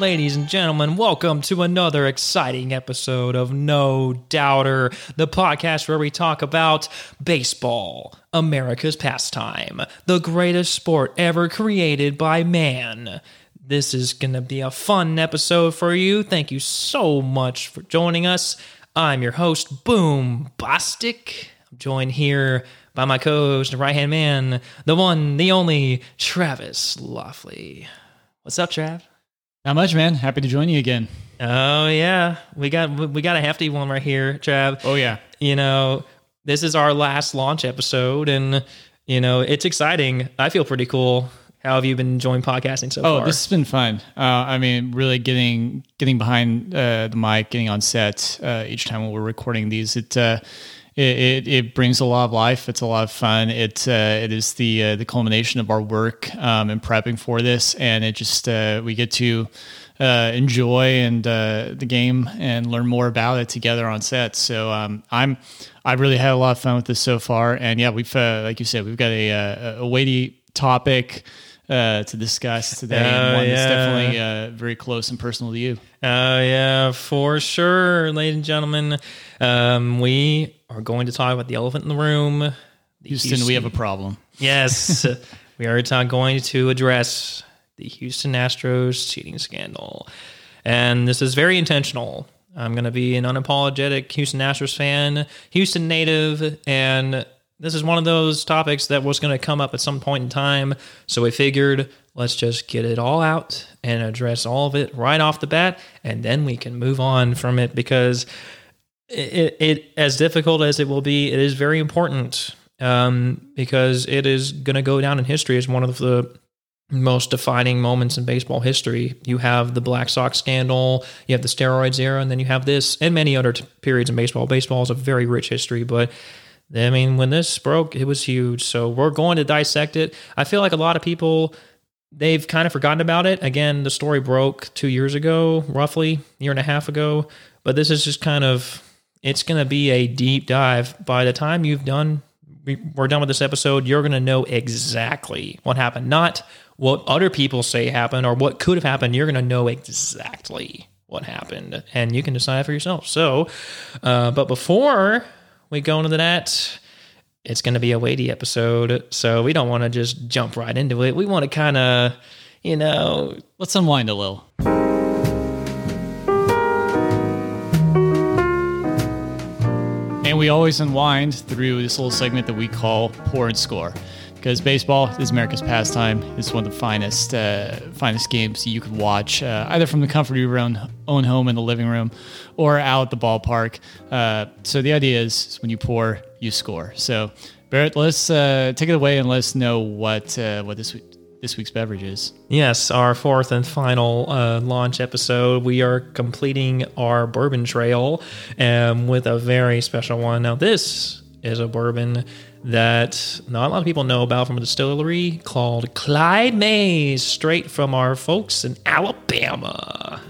Ladies and gentlemen, welcome to another exciting episode of No Doubter, the podcast where we talk about baseball, America's pastime, the greatest sport ever created by man. This is going to be a fun episode for you. Thank you so much for joining us. I'm your host, Boom Bostick. I'm joined here by my co-host, right hand man, the one, the only, Travis Lofley. What's up, Trav? Not much, man. Happy to join you again. Oh yeah, we got we got a hefty one right here, Trav. Oh yeah. You know, this is our last launch episode, and you know it's exciting. I feel pretty cool. How have you been enjoying podcasting so Oh, far? Oh, this has been fun. Uh, I mean, really getting getting behind uh, the mic, getting on set uh, each time when we're recording these. It, uh, it it it brings a lot of life. It's a lot of fun. It uh, it is the uh, the culmination of our work um, and prepping for this, and it just uh, we get to. Uh, enjoy and uh, the game and learn more about it together on set. So um, I'm I really had a lot of fun with this so far, and yeah, we've uh, like you said, we've got a a, a weighty topic uh, to discuss today, and Oh, one that's definitely uh, very close and personal to you. Oh yeah, for sure, ladies and gentlemen. Um, we are going to talk about the elephant in the room. The Houston, we have a problem. Yes, we are ta- going to address the Houston Astros cheating scandal. And this is very intentional. I'm going to be an unapologetic Houston Astros fan, Houston native, and this is one of those topics that was going to come up at some point in time. So we figured let's just get it all out and address all of it right off the bat, and then we can move on from it because it, it as difficult as it will be, it is very important um, because it is going to go down in history as one of the most defining moments in baseball history. You have the Black Sox scandal, you have the steroids era, and then you have this and many other t- periods in baseball. Baseball is a very rich history, but I mean, when this broke, it was huge. So we're going to dissect it. I feel like a lot of people they've kind of forgotten about it. Again, the story broke two years ago, roughly year and a half ago. But this is just kind of it's going to be a deep dive. By the time you've done, we- we're done with this episode, you're going to know exactly what happened, not what other people say happened or what could have happened. You're going to know exactly what happened, and you can decide for yourself. So, uh, but before we go into that, it's going to be a weighty episode, so we don't want to just jump right into it. We want to kind of, you know, Let's unwind a little. We always unwind through this little segment that we call Pour and Score. Because baseball is America's pastime. It's one of the finest, uh, finest games you could watch, uh, either from the comfort of your own, own home in the living room, or out at the ballpark. Uh, so the idea is, when you pour, you score. So Barret, let's uh, take it away and let us know what uh, what this week, this week's beverages. Yes, our fourth and final uh, launch episode. We are completing our bourbon trail um, with a very special one. Now, this is a bourbon that not a lot of people know about from a distillery called Clyde Mays, straight from our folks in Alabama,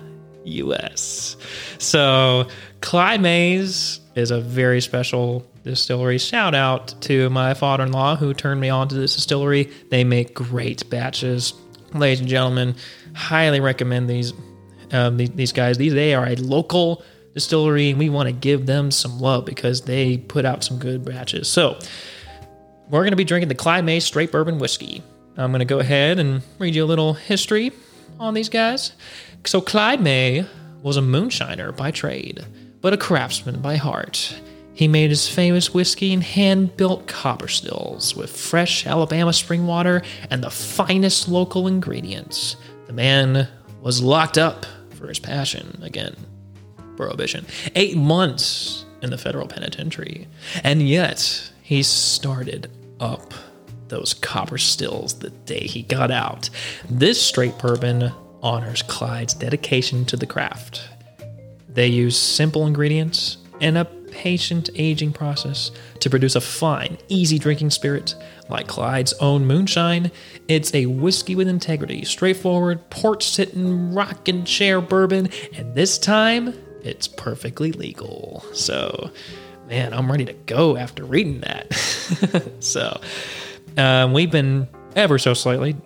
U.S. So, Clyde Mays is a very special distillery. Shout out to my father in law who turned me on to this distillery. They make great batches. Ladies and gentlemen, highly recommend these um, these, these guys. These they are a local distillery, and we want to give them some love because they put out some good batches. So we're going to be drinking the Clyde May Straight Bourbon Whiskey. I'm going to go ahead and read you a little history on these guys. So, Clyde May was a moonshiner by trade, but a craftsman by heart. He made his famous whiskey in hand built copper stills with fresh Alabama spring water and the finest local ingredients. The man was locked up for his passion again prohibition. Eight months in the federal penitentiary. And yet, he started up those copper stills the day he got out. This straight bourbon honors Clyde's dedication to the craft. They use simple ingredients and a patient aging process to produce a fine, easy drinking spirit like Clyde's own moonshine. It's a whiskey with integrity, straightforward, porch sitting, rocking chair bourbon, and this time it's perfectly legal. So, man, I'm ready to go after reading that. so, um, we've been ever so slightly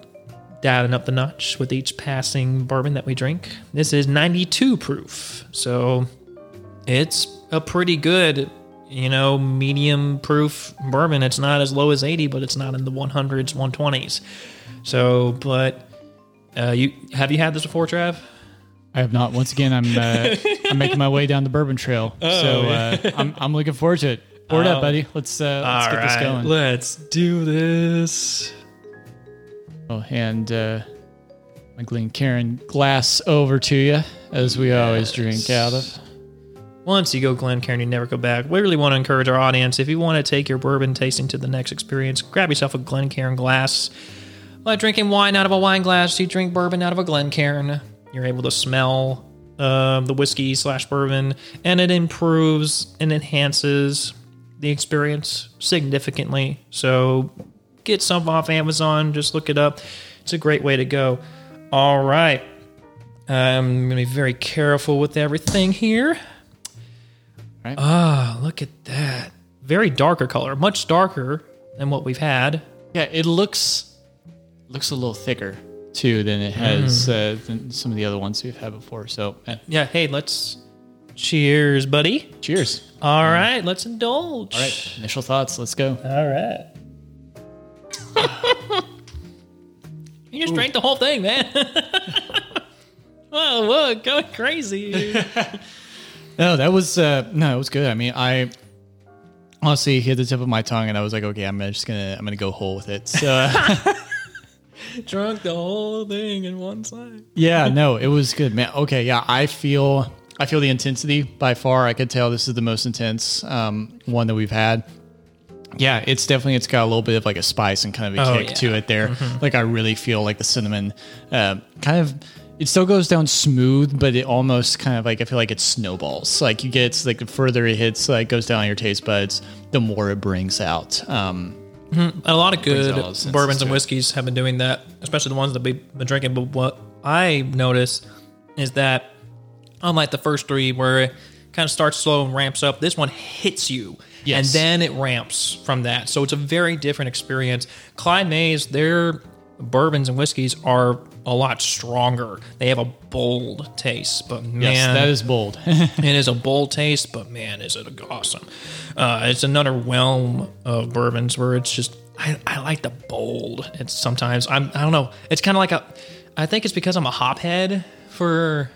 dialing up the notch with each passing bourbon that we drink. This is 92 proof, so it's a pretty good, you know, medium proof bourbon. It's not as low as 80, but it's not in the 100s, 120s. So, but uh, you have you had this before, Trav? I have not. Once again, I'm uh, I'm making my way down the bourbon trail, oh, so uh, I'm I'm looking forward to it. Pour it Oh. up, buddy. Let's uh, let's get this going. let's do this. Oh, and uh, my Glencairn glass over to you, as we always drink out of. Once you go Glencairn, you never go back. We really want to encourage our audience if you want to take your bourbon tasting to the next experience, grab yourself a Glencairn glass. Like drinking wine out of a wine glass, you drink bourbon out of a Glencairn. You're able to smell uh, the whiskey slash bourbon, and it improves and enhances the experience significantly. So get some off Amazon. Just look it up. It's a great way to go. All right. I'm going to be very careful with everything here. Right. Ah, look at that. Very darker color, much darker than what we've had. Yeah, it looks looks a little thicker too than it has uh, than some of the other ones we've had before. So, eh, Yeah, hey, let's cheers, buddy. cheers. All right, let's indulge. All right, initial thoughts. Let's go. All right. you just drank the whole thing, man. whoa, whoa, going crazy. No, that was uh, no, it was good. I mean, I honestly hit the tip of my tongue, and I was like, okay, I'm just gonna I'm gonna go whole with it. So. Uh, Drunk the whole thing in one side. Yeah, no, it was good, man. Okay, yeah, I feel I feel the intensity by far. I could tell this is the most intense um, one that we've had. Yeah, it's definitely it's got a little bit of like a spice and kind of a Oh, kick yeah. to it there. Like I really feel like the cinnamon uh, kind of it still goes down smooth, but it almost kind of like I feel like it snowballs. Like you get like the further it hits, like goes down on your taste buds, the more it brings out. Um, A lot of good all the senses bourbons and whiskeys have been doing that, especially the ones that we've been drinking. But what I notice is that, unlike the first three, where it kind of starts slow and ramps up, this one hits you. Yes. And then it ramps from that. So it's a very different experience. Clyde Mays, their bourbons and whiskeys are a lot stronger. They have a bold taste, but man, yes, that is bold. it is a bold taste, but man, is it awesome! Uh, it's another realm of bourbons where it's just I, I like the bold. It's sometimes I'm I don't know. It's kind of like a. I think it's because I'm a hophead for.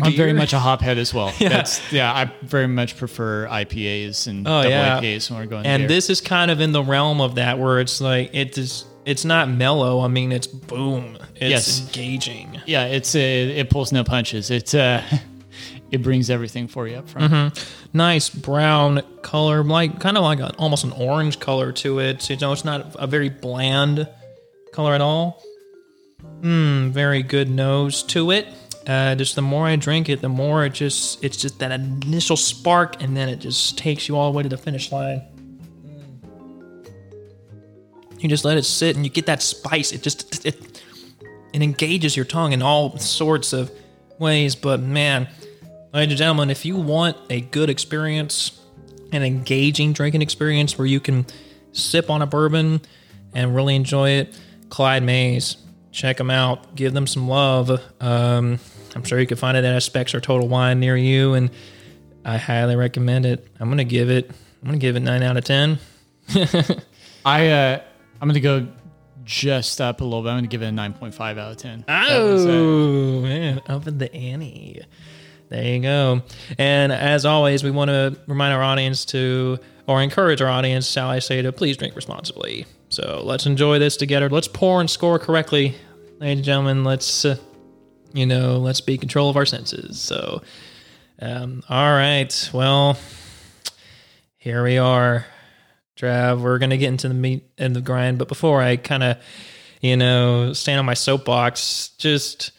I'm very much a hophead as well. Yeah. That's, yeah, I very much prefer IPAs and Oh, double yeah. IPAs when we're going. and beer. this is kind of in the realm of that where it's like it is. It's not mellow. I mean, it's boom. It's Yes. engaging. yeah, it's it, it pulls no punches. It uh, it brings everything for you up front. Mm-hmm. Nice brown color, like kind of like a, almost an orange color to it. You know, it's not a very bland color at all. Mmm, very good nose to it. Uh, just the more I drink it, the more it just it's just that initial spark, and then it just takes you all the way to the finish line. You just let it sit, and you get that spice. It just it, it engages your tongue in all sorts of ways. But man, ladies and gentlemen, if you want a good experience, an engaging drinking experience where you can sip on a bourbon and really enjoy it, Clyde Mays, check them out. Give them some love. Um, I'm sure you can find it at Spec's or Total Wine near you, and I highly recommend it. I'm gonna give it. I'm gonna give it nine out of ten. I uh, I'm gonna go just up a little bit. I'm gonna give it a 9.5 out of 10. That was, uh, Oh man, up in the ante. There you go. And as always, we want to remind our audience to, or encourage our audience, shall I say, to please drink responsibly. So let's enjoy this together. Let's pour and score correctly, ladies and gentlemen. Let's, uh, you know, let's be control of our senses. So, um, all right. Well, here we are. Trav, we're gonna get into the meat and the grind, but before I kind of, you know, stand on my soapbox, just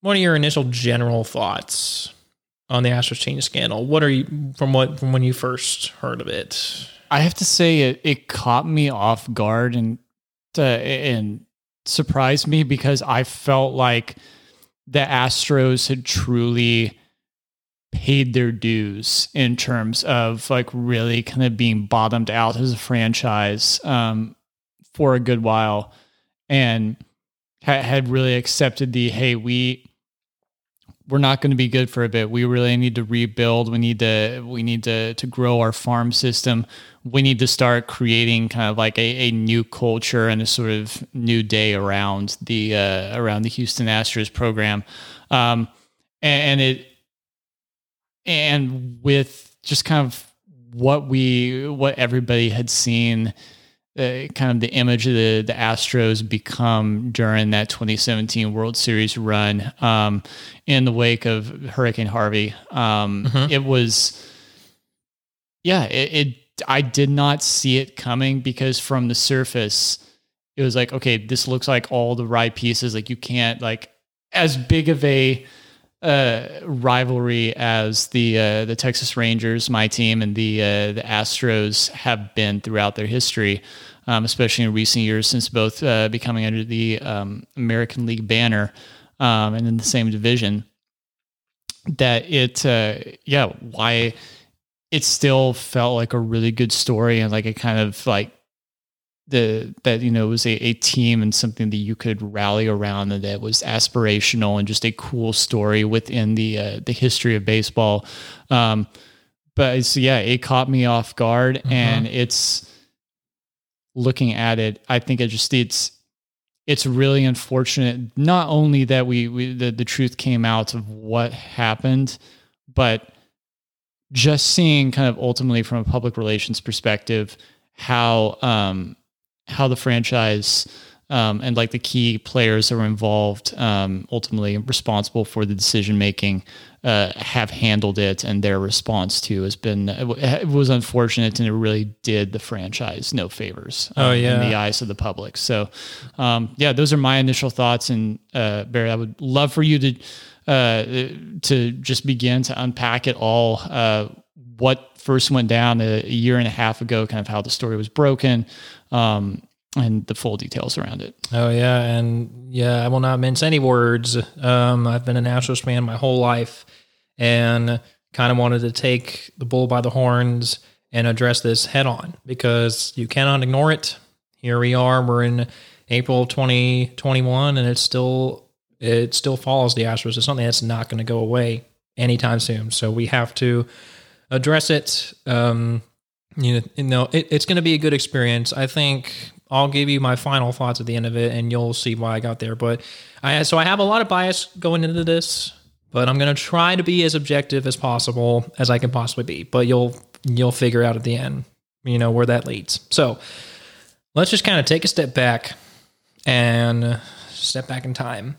what are your initial general thoughts on the Astros change scandal? What are you from what from when you first heard of it? I have to say it, it caught me off guard and uh, and surprised me because I felt like the Astros had truly paid their dues in terms of like really kind of being bottomed out as a franchise um, for a good while and ha- had really accepted the hey we we're not going to be good for a bit. We really need to rebuild. We need to we need to to grow our farm system. We need to start creating kind of like a, a new culture and a sort of new day around the uh, around the Houston Astros program, um, and, and it and with just kind of what we what everybody had seen uh, kind of the image of the, the Astros become during that 2017 World Series run um, in the wake of Hurricane Harvey. Um, mm-hmm. It was, yeah, it, it, I did not see it coming because from the surface, it was like, okay, this looks like all the right pieces. Like you can't like as big of a uh, rivalry as the uh, the Texas Rangers, my team, and the uh, the Astros have been throughout their history, um, especially in recent years since both uh, becoming under the um, American League banner um, and in the same division. That it, uh, yeah, why it still felt like a really good story and like a kind of like the that you know was a, a team and something that you could rally around and that was aspirational and just a cool story within the uh, the history of baseball. Um, but it's yeah, it caught me off guard, mm-hmm. and it's looking at it. I think it just it's it's really unfortunate. Not only that we, we the the truth came out of what happened, but just seeing kind of ultimately from a public relations perspective how um, how the franchise um, and like the key players that were involved, um, ultimately responsible for the decision making, uh, have handled it, and their response to has been it was unfortunate, and it really did the franchise no favors. Um, oh yeah, in the eyes of the public. So, um, yeah, those are my initial thoughts. And uh, Barry, I would love for you to uh, to just begin to unpack it all. What first went down a, a year and a half ago, kind of how the story was broken, um, and the full details around it. Oh yeah, and yeah, I will not mince any words. Um, I've been a Nationals fan my whole life, and kind of wanted to take the bull by the horns and address this head on because you cannot ignore it. Here we are. We're in April 2021, and it's still it still follows the Astros. It's something that's not going to go away anytime soon. So we have to address it. Um, you know, it, it's going to be a good experience. I think I'll give you my final thoughts at the end of it, and you'll see why I got there. But I so I have a lot of bias going into this, but I'm going to try to be as objective as possible as I can possibly be. But you'll you'll figure out at the end, you know, where that leads. So let's just kind of take a step back and step back in time.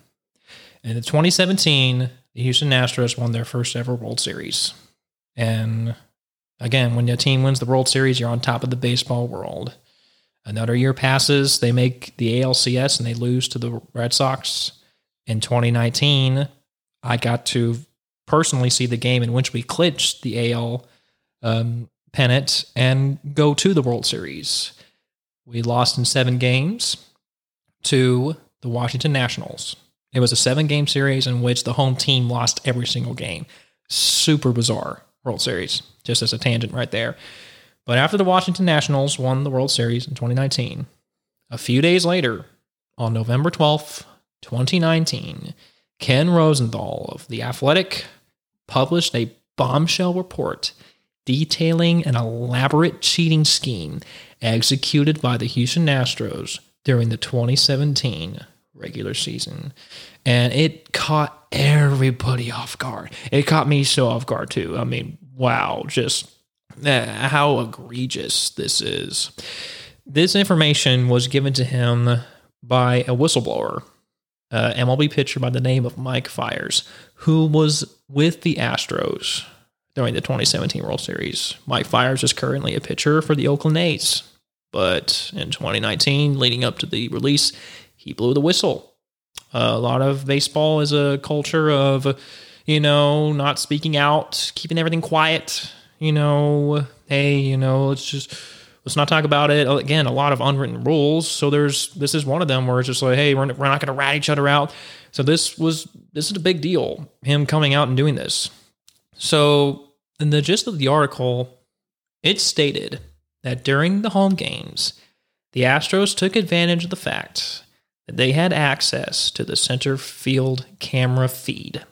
In 2017, the Houston Astros won their first ever World Series. And again, when your team wins the World Series, you're on top of the baseball world. Another year passes, they make the ALCS and they lose to the Red Sox. In 2019, I got to personally see the game in which we clinched the AL um, pennant and go to the World Series. We lost in seven games to the Washington Nationals. It was a seven game series in which the home team lost every single game. Super bizarre. World Series, just as a tangent right there. But after the Washington Nationals won the World Series in 2019, a few days later, on November 12th, 2019, Ken Rosenthal of The Athletic published a bombshell report detailing an elaborate cheating scheme executed by the Houston Astros during the 2017 regular season. And it caught everybody off guard. It caught me so off guard too. I mean, wow, just uh, how egregious this is. This information was given to him by a whistleblower, uh, MLB pitcher by the name of Mike Fiers, who was with the Astros during the 2017 World Series. Mike Fiers is currently a pitcher for the Oakland A's, but in 2019, leading up to the release, he blew the whistle a lot of baseball is a culture of, you know, not speaking out, keeping everything quiet. You know, hey, you know, let's just let's not talk about it. Again, a lot of unwritten rules. So there's this is one of them where it's just like, hey, we're, we're not going to rat each other out. So this was this is a big deal. Him coming out and doing this. So in the gist of the article, it stated that during the home games, the Astros took advantage of the fact that they had access to the center field camera feed.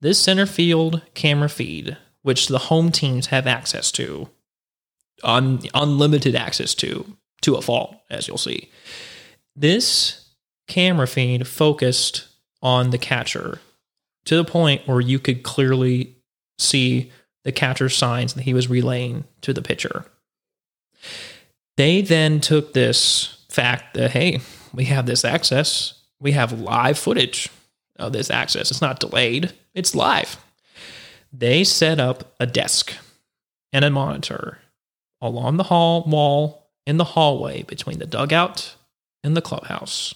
This center field camera feed, which the home teams have access to, un- unlimited access to, to a fault, as you'll see. This camera feed focused on the catcher to the point where you could clearly see the catcher's signs that he was relaying to the pitcher. They then took this fact that, hey, we have this access, we have live footage of this access. It's not delayed, it's live. They set up a desk and a monitor along the hall wall in the hallway between the dugout and the clubhouse.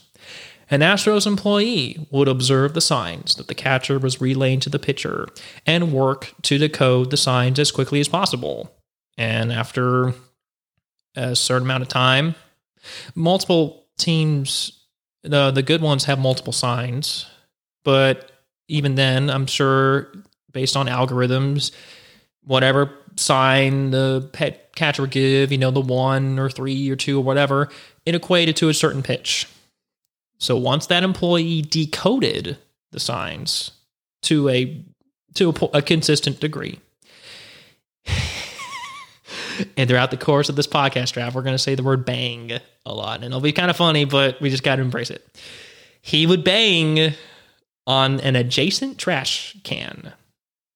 An Astros employee would observe the signs that the catcher was relaying to the pitcher and work to decode the signs as quickly as possible. And after a certain amount of time, multiple teams, the, the good ones have multiple signs, but even then, I'm sure based on algorithms, whatever sign the pet catcher give, you know, the one or three or two or whatever, it equated to a certain pitch. So once that employee decoded the signs to a to a, a consistent degree, and throughout the course of this podcast draft, we're going to say the word bang a lot, and it'll be kind of funny, but we just got to embrace it. He would bang on an adjacent trash can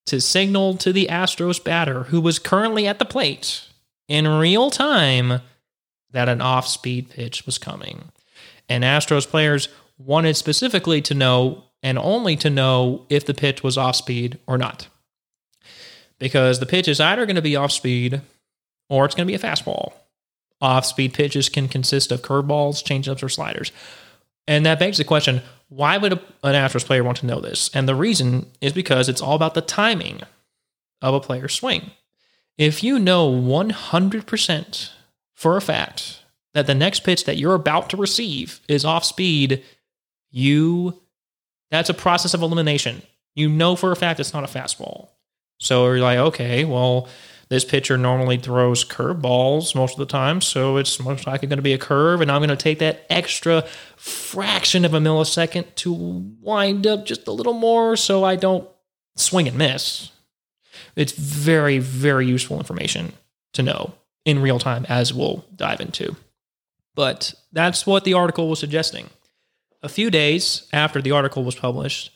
to signal to the Astros batter, who was currently at the plate in real time, that an off speed pitch was coming. And Astros players wanted specifically to know and only to know if the pitch was off speed or not. Because the pitch is either going to be off speed or it's going to be a fastball. Off speed pitches can consist of curveballs, changeups, or sliders. And that begs the question why would an Astros player want to know this? And the reason is because it's all about the timing of a player's swing. If you know 100% for a fact that the next pitch that you're about to receive is off speed, you that's a process of elimination. You know for a fact it's not a fastball. So you're like, okay, well, this pitcher normally throws curveballs most of the time, so it's most likely going to be a curve, and I'm going to take that extra fraction of a millisecond to wind up just a little more so I don't swing and miss. It's very, very useful information to know in real time, as we'll dive into. But that's what the article was suggesting. A few days after the article was published,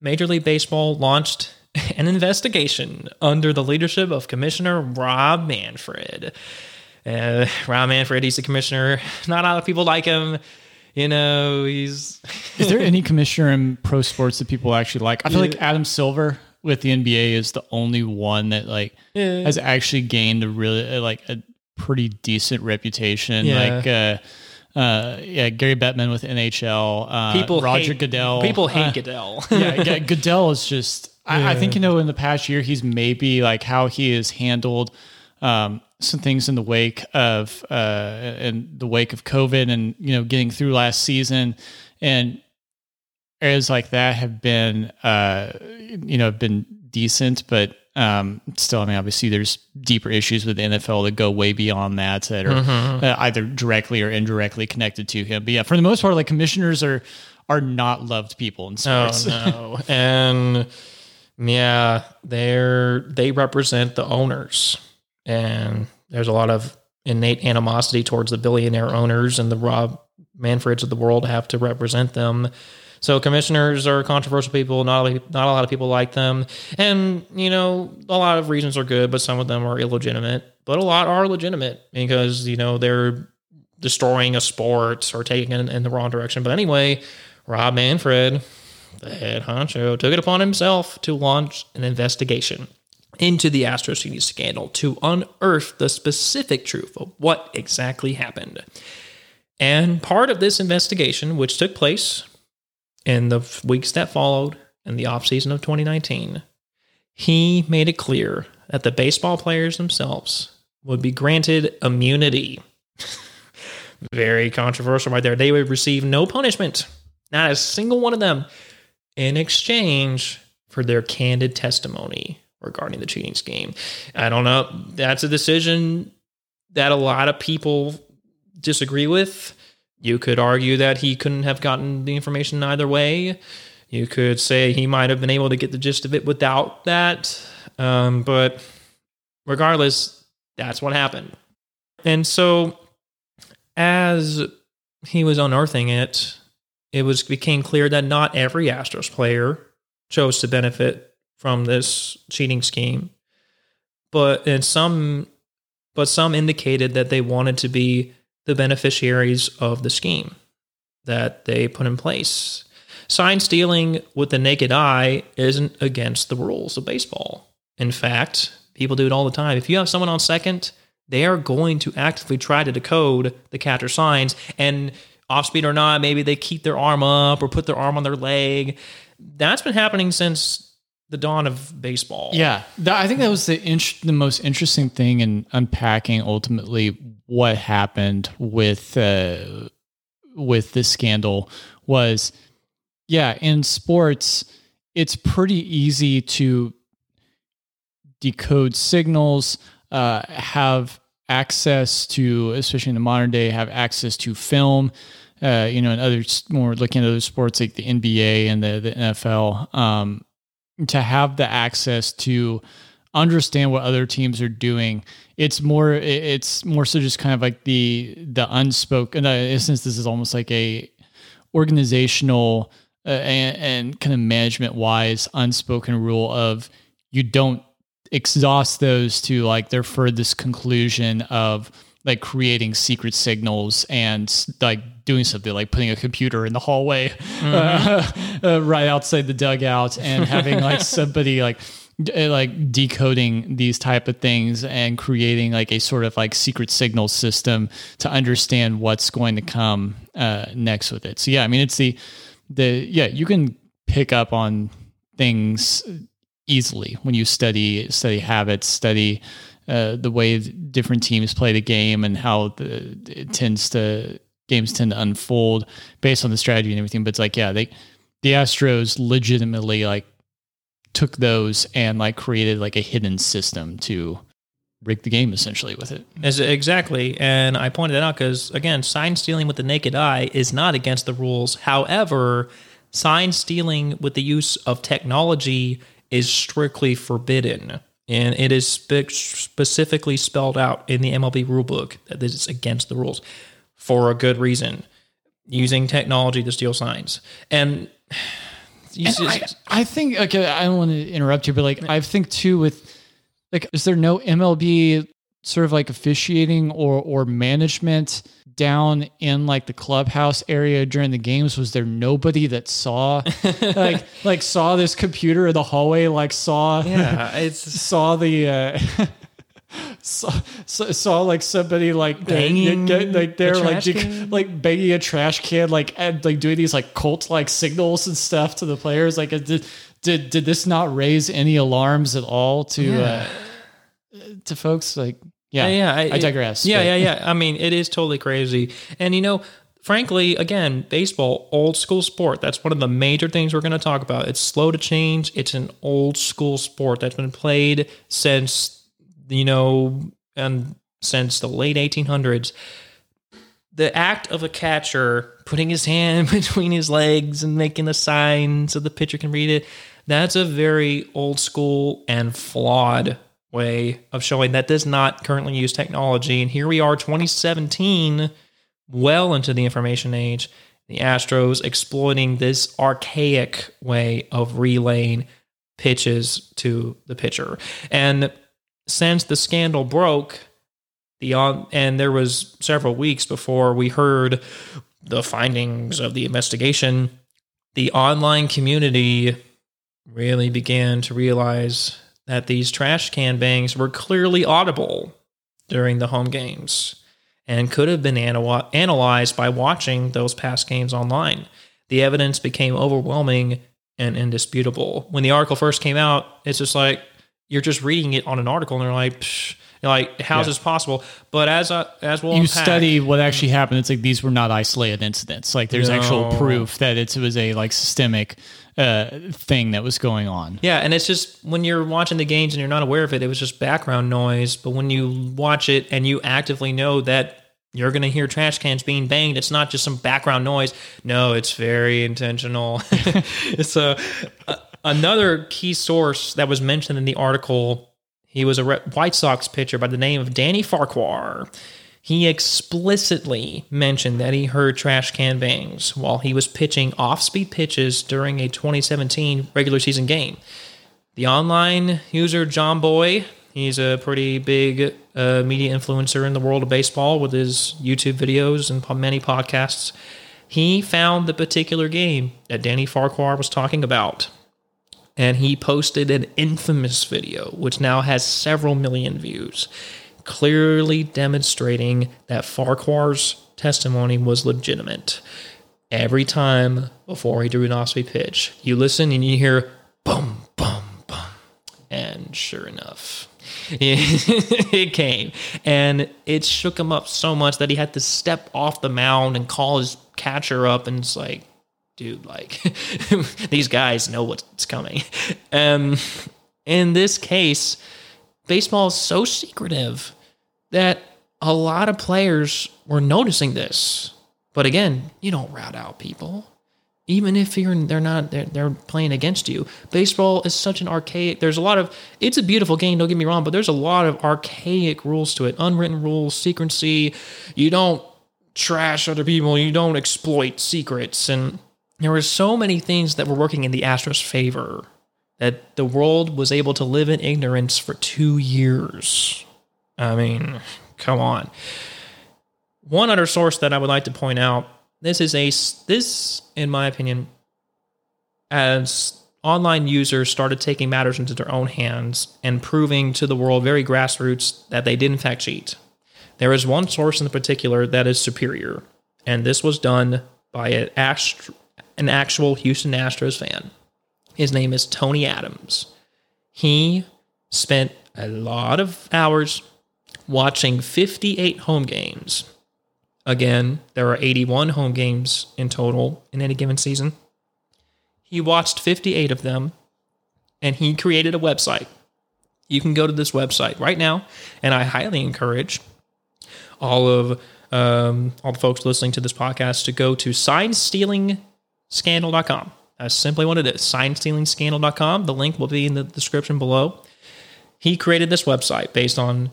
Major League Baseball launched an investigation under the leadership of Commissioner Rob Manfred. Uh, Rob Manfred, he's the commissioner. Not a lot of people like him. You know, he's. is there any commissioner in pro sports that people actually like? I feel like Adam Silver with the NBA is the only one that like Yeah. has actually gained a really uh, like a pretty decent reputation. Yeah. Like uh, uh, yeah, Gary Bettman with NHL. Uh, people Roger hate, Goodell. People hate Uh, Goodell. yeah, yeah, Goodell is just. I, I think you know in the past year he's maybe like how he has handled um, some things in the wake of uh, in the wake of COVID and you know getting through last season and areas like that have been uh, you know have been decent, but um, still, I mean, obviously, there's deeper issues with the NFL that go way beyond that that are uh, either directly or indirectly connected to him. But yeah, for the most part, like commissioners are are not loved people in sports. Oh no. and yeah, they're they represent the owners. And there's a lot of innate animosity towards the billionaire owners and the Rob Manfreds of the world have to represent them. So commissioners are controversial people. Not not a lot of people like them, and you know a lot of reasons are good, but some of them are illegitimate. But a lot are legitimate because you know they're destroying a sport or taking it in the wrong direction. But anyway, Rob Manfred, the head honcho, took it upon himself to launch an investigation into the Astros CD scandal to unearth the specific truth of what exactly happened. And part of this investigation, which took place in the weeks that followed in the offseason of 2019, he made it clear that the baseball players themselves would be granted immunity. Very controversial right there. They would receive no punishment, not a single one of them, in exchange for their candid testimony regarding the cheating scheme. I don't know. That's a decision that a lot of people disagree with. You could argue that he couldn't have gotten the information either way. You could say he might have been able to get the gist of it without that. Um, but regardless, that's what happened. And so, as he was unearthing it, it was became clear that not every Astros player chose to benefit from this cheating scheme, but and some, but some indicated that they wanted to be the beneficiaries of the scheme that they put in place. Sign stealing with the naked eye isn't against the rules of baseball. In fact, people do it all the time. If you have someone on second, they are going to actively try to decode the catcher signs and off speed or not, maybe they keep their arm up or put their arm on their leg. That's been happening since the dawn of baseball. Yeah, that, I think that was the int- the most interesting thing in unpacking ultimately what happened with uh, with this scandal was, yeah, in sports, it's pretty easy to decode signals, uh, have access to, especially in the modern day, have access to film. Uh, you know, and other more looking at other sports like the NBA and the, the NFL, um, to have the access to understand what other teams are doing. It's more, it's more so just kind of like the the unspoken. In a this is almost like a organizational uh, and, and kind of management wise unspoken rule of you don't exhaust those to like their furthest conclusion of like creating secret signals and like doing something like putting a computer in the hallway mm-hmm. uh, uh, right outside the dugout and having like somebody like d- like decoding these type of things and creating like a sort of like secret signal system to understand what's going to come uh, next with it so yeah i mean it's the the yeah you can pick up on things easily when you study study habits, study uh, the way different teams play the game and how the, it tends to games tend to unfold based on the strategy and everything. But it's like, yeah, they the Astros legitimately like took those and like created like a hidden system to rig the game essentially with it. Exactly. And I pointed that out because, again, sign stealing with the naked eye is not against the rules. However, sign stealing with the use of technology is strictly forbidden. And it is spe- specifically spelled out in the MLB rulebook that this is against the rules for a good reason. Using technology to steal signs. And, and I, I, think, okay, I don't want to interrupt you, but like, I think too, with like, is there no MLB sort of like officiating or, or management down in like the clubhouse area during the games was there nobody that saw like like saw this computer in the hallway like saw yeah it's saw the uh saw, saw like somebody like banging uh, like they're like like banging a trash can like and like doing these like cult like signals and stuff to the players like did did did this not raise any alarms at all to yeah. uh to folks like yeah, yeah. I, I digress. Yeah, yeah, yeah. I mean, it is totally crazy. And you know, frankly, again, baseball, old school sport. That's one of the major things we're going to talk about. It's slow to change. It's an old school sport that's been played since you know, and since the late 1800s. The act of a catcher putting his hand between his legs and making a sign so the pitcher can read it. That's a very old school and flawed way of showing that does not currently use technology. And here we are, 2017, well into the information age. The Astros exploiting this archaic way of relaying pitches to the pitcher. And since the scandal broke, the on and there was several weeks before we heard the findings of the investigation, the online community really began to realize that these trash can bangs were clearly audible during the home games and could have been anal- analyzed by watching those past games online. The evidence became overwhelming and indisputable. When the article first came out, it's just like you're just reading it on an article and they're like, Psh, like how's yeah. this possible? But as uh, as well, you unpack, study what actually happened. It's like these were not isolated incidents. Like there's no. actual proof that it was a like systemic uh, thing that was going on. Yeah, and it's just when you're watching the games and you're not aware of it, it was just background noise. But when you watch it and you actively know that you're going to hear trash cans being banged. It's not just some background noise. No, it's very intentional. so, uh, another key source that was mentioned in the article, he was a White Sox pitcher by the name of Danny Farquhar. He explicitly mentioned that he heard trash can bangs while he was pitching off speed pitches during a 2017 regular season game. The online user Jomboy, he's a pretty big uh, media influencer in the world of baseball with his YouTube videos and many podcasts. He found the particular game that Danny Farquhar was talking about. And he posted an infamous video, which now has several million views, clearly demonstrating that Farquhar's testimony was legitimate. Every time before he drew an speed pitch, you listen and you hear boom, boom, boom. And sure enough, it came and it shook him up so much that he had to step off the mound and call his catcher up and it's like dude like these guys know what's coming um in this case baseball is so secretive that a lot of players were noticing this. But again you don't route out people. Even if you're they're not they're, they're playing against you. Baseball is such an archaic there's a lot of it's a beautiful game don't get me wrong but there's a lot of archaic rules to it. Unwritten rules secrecy. You don't trash other people. You don't exploit secrets. And there were so many things that were working in the astros favor that the world was able to live in ignorance for two years i mean come on one other source that i would like to point out this is a this, in my opinion, as online users started taking matters into their own hands and proving to the world very grassroots that they did in fact cheat. There is one source in particular that is superior, and this was done by an, ast- an actual Houston Astros fan. His name is Tony Adams. He spent a lot of hours watching 58 home games Again, there are 81 home games in total in any given season. He watched 58 of them and he created a website. You can go to this website right now, and I highly encourage all of um, all the folks listening to this podcast to go to signstealingscandal.com. That's simply what it is signstealingscandal.com. The link will be in the description below. He created this website based on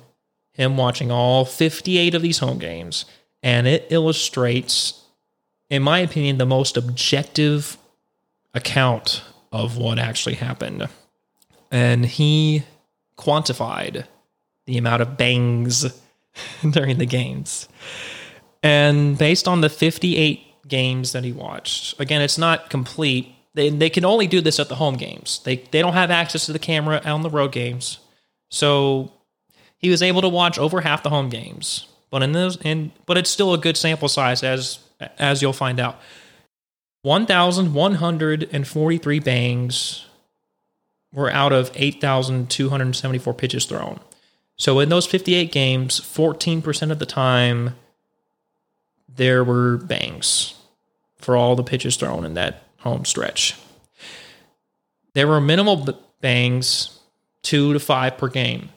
him watching all 58 of these home games and it illustrates, in my opinion, the most objective account of what actually happened. And he quantified the amount of bangs during the games. And based on the 58 games that he watched, again, it's not complete. They, they can only do this at the home games. They, they don't have access to the camera on the road games. So he was able to watch over half the home games. But in those, and but it's still a good sample size as as you'll find out. 1,143 bangs were out of 8,274 pitches thrown. So in those 58 games, 14% of the time, there were bangs for all the pitches thrown in that home stretch. There were minimal bangs, two to five per game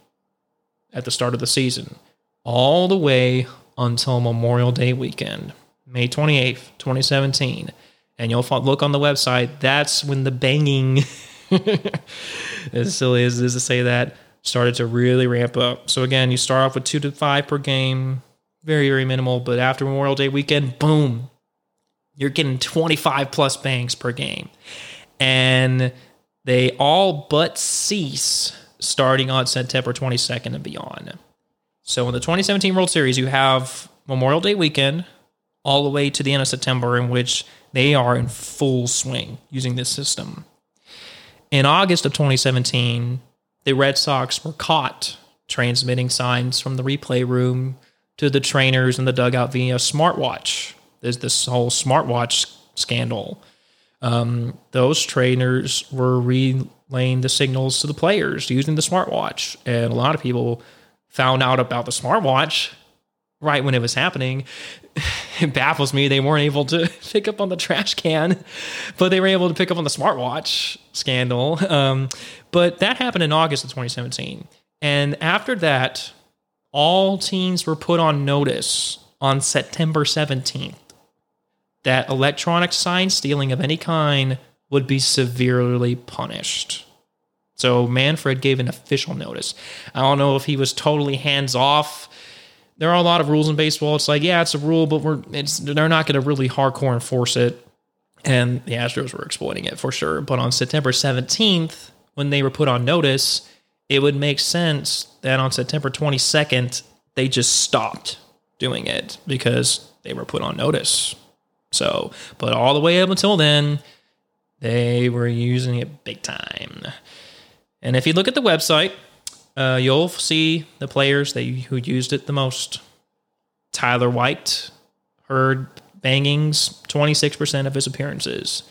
at the start of the season all the way until Memorial Day weekend, May 28th, 2017. And you'll look on the website, that's when the banging, as silly as it is to say that, started to really ramp up. So again, you start off with two to five per game, very, very minimal. But after Memorial Day weekend, boom, you're getting 25 plus bangs per game. And they all but cease starting on September 22nd and beyond. So in the 2017 World Series, you have Memorial Day weekend all the way to the end of September, in which they are in full swing using this system. In August of 2017, the Red Sox were caught transmitting signs from the replay room to the trainers in the dugout via smartwatch. There's this whole smartwatch scandal. Um, those trainers were relaying the signals to the players using the smartwatch, and a lot of people found out about the smartwatch right when it was happening. It baffles me they weren't able to pick up on the trash can, but they were able to pick up on the smartwatch scandal. Um, but that happened in August of 2017. And after that, all teams were put on notice on September 17th that electronic sign stealing of any kind would be severely punished. So Manfred gave an official notice. I don't know if he was totally hands off. There are a lot of rules in baseball. It's like, yeah, it's a rule, but we're it's they're not going to really hardcore enforce it. And the Astros were exploiting it for sure. But on September 17th, when they were put on notice, it would make sense that on September 22nd, they just stopped doing it because they were put on notice. So, but all the way up until then, they were using it big time. And if you look at the website, uh, you'll see the players that who used it the most. Tyler White heard bangings 26% of his appearances.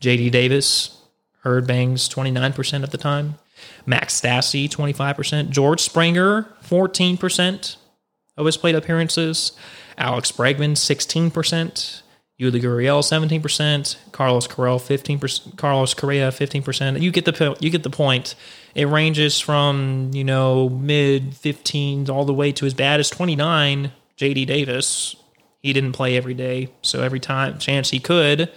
JD Davis heard bangs 29% of the time. Max Stassi 25%. George Springer 14% of his plate appearances. Alex Bregman 16%. Yuli Gurriel 17%, Carlos Correa 15%, Carlos Correa 15%. You get the you get the point. It ranges from, you know, mid 15s all the way to as bad as 29 JD Davis. He didn't play every day, so every time chance he could,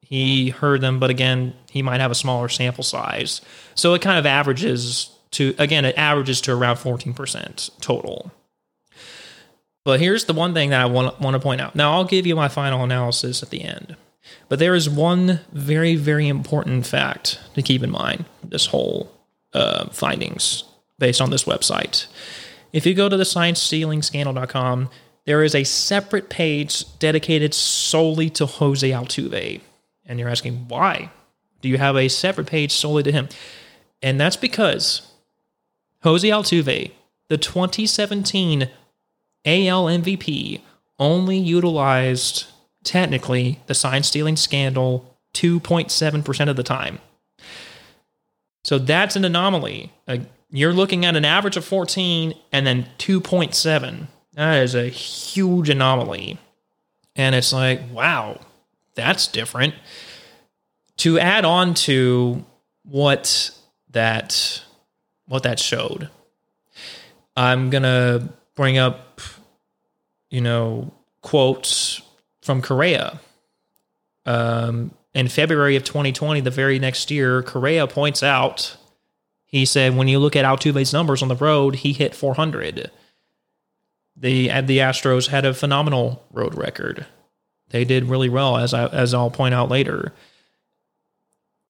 he heard them, but again, he might have a smaller sample size. So it kind of averages to again, it averages to around 14% total. But here's the one thing that I want, want to point out. Now, I'll give you my final analysis at the end. But there is one very, very important fact to keep in mind this whole uh, findings based on this website. If you go to the scandal.com, there is a separate page dedicated solely to Jose Altuve. And you're asking, why? Do you have a separate page solely to him? And that's because Jose Altuve, the 2017 AL MVP only utilized technically the sign stealing scandal 2.7% of the time. So that's an anomaly. Uh, you're looking at an average of 14 and then 2.7. That is a huge anomaly. And it's like, wow, that's different. To add on to what that what that showed, I'm gonna bring up you know, quotes from Correa. Um, in February of 2020, the very next year, Correa points out, he said, when you look at Altuve's numbers on the road, he hit 400. The the Astros had a phenomenal road record. They did really well, as I as I'll point out later.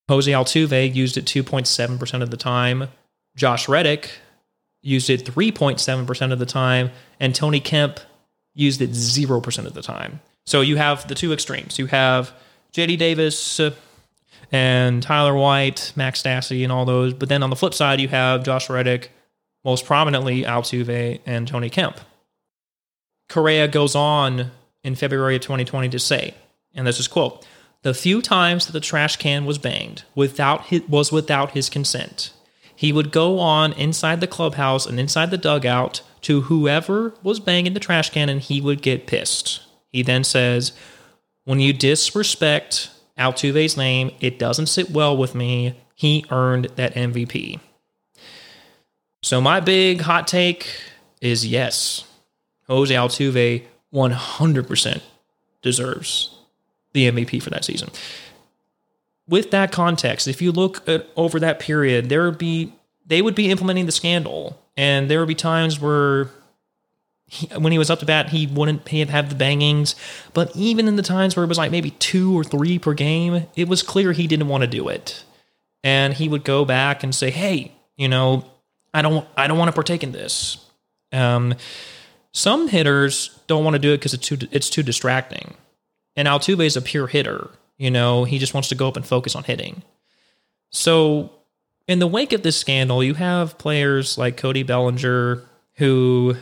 Jose Altuve used it 2.7 percent of the time. Josh Reddick used it 3.7 percent of the time, and Tony Kemp used it 0% of the time. So you have the two extremes. You have JD Davis uh, and Tyler White, Max Stassi, and all those. But then on the flip side, you have Josh Reddick, most prominently Altuve, and Tony Kemp. Correa goes on in February of 2020 to say, and this is quote, the few times that the trash can was banged without his, was without his consent. He would go on inside the clubhouse and inside the dugout to whoever was banging the trash can and he would get pissed. He then says, When you disrespect Altuve's name, it doesn't sit well with me. He earned that MVP. So, my big hot take is yes, Jose Altuve 100% deserves the MVP for that season. With that context, if you look at over that period, there would be they would be implementing the scandal and there would be times where he, when he was up to bat, he wouldn't have the bangings. But even in the times where it was like maybe two or three per game, it was clear he didn't want to do it. And he would go back and say, "Hey, you know, I don't, I don't want to partake in this." Um, some hitters don't want to do it because it's too, it's too distracting. And Altuve is a pure hitter. You know, he just wants to go up and focus on hitting. So in the wake of this scandal, you have players like Cody Bellinger who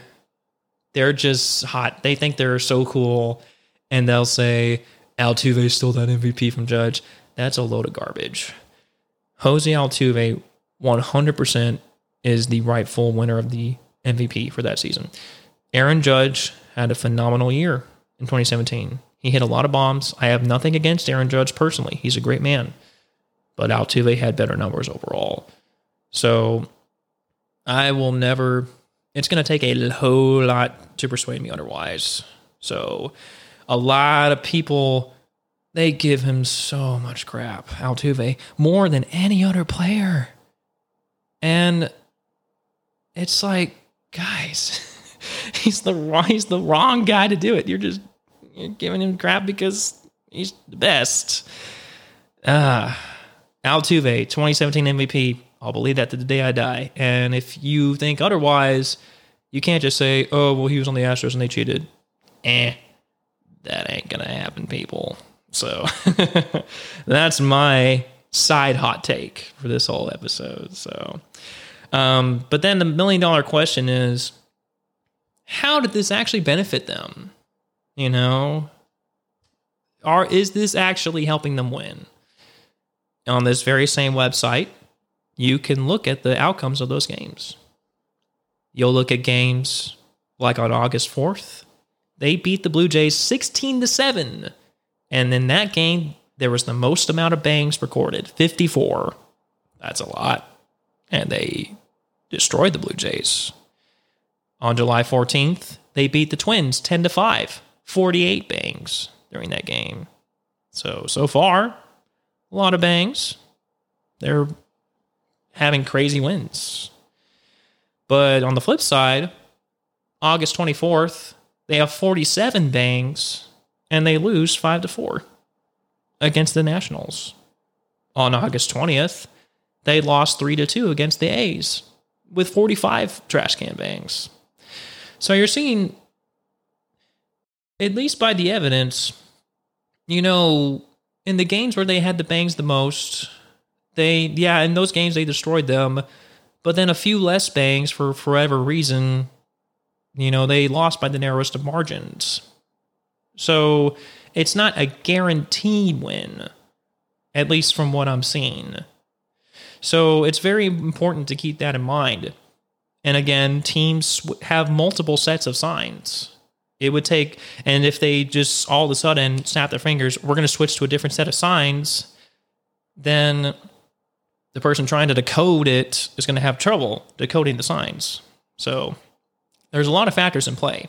they're just hot. They think they're so cool, and they'll say Altuve stole that MVP from Judge. That's a load of garbage. Jose Altuve, 100% is the rightful winner of the MVP for that season. Aaron Judge had a phenomenal year in 2017. He hit a lot of bombs. I have nothing against Aaron Judge personally. He's a great man but Altuve had better numbers overall. So I will never it's going to take a whole lot to persuade me otherwise. So, a lot of people they give him so much crap, Altuve, more than any other player. And it's like, guys, he's the he's the wrong guy to do it. You're just you're giving him crap because he's the best. Uh, Altuve, 2017 MVP. I'll believe that to the day I die. And if you think otherwise, you can't just say, "Oh, well, he was on the Astros and they cheated." Eh, that ain't gonna happen, people. So that's my side hot take for this whole episode. So, um, but then the million dollar question is, how did this actually benefit them? You know, are is this actually helping them win? On this very same website, you can look at the outcomes of those games. You'll look at games like on August 4th, they beat the Blue Jays 16 to 7. And in that game, there was the most amount of bangs recorded 54. That's a lot. And they destroyed the Blue Jays. On July 14th, they beat the Twins 10 to 5, 48 bangs during that game. So, so far, a lot of bangs. They're having crazy wins. But on the flip side, August 24th, they have 47 bangs and they lose 5 to 4 against the Nationals. On August 20th, they lost 3 to 2 against the A's with 45 trash can bangs. So you're seeing at least by the evidence, you know, in the games where they had the bangs the most, they yeah, in those games they destroyed them, but then a few less bangs for forever reason, you know, they lost by the narrowest of margins. So it's not a guaranteed win, at least from what I'm seeing. So it's very important to keep that in mind. And again, teams have multiple sets of signs. It would take, and if they just all of a sudden snap their fingers, we're going to switch to a different set of signs, then the person trying to decode it is going to have trouble decoding the signs. So there's a lot of factors in play.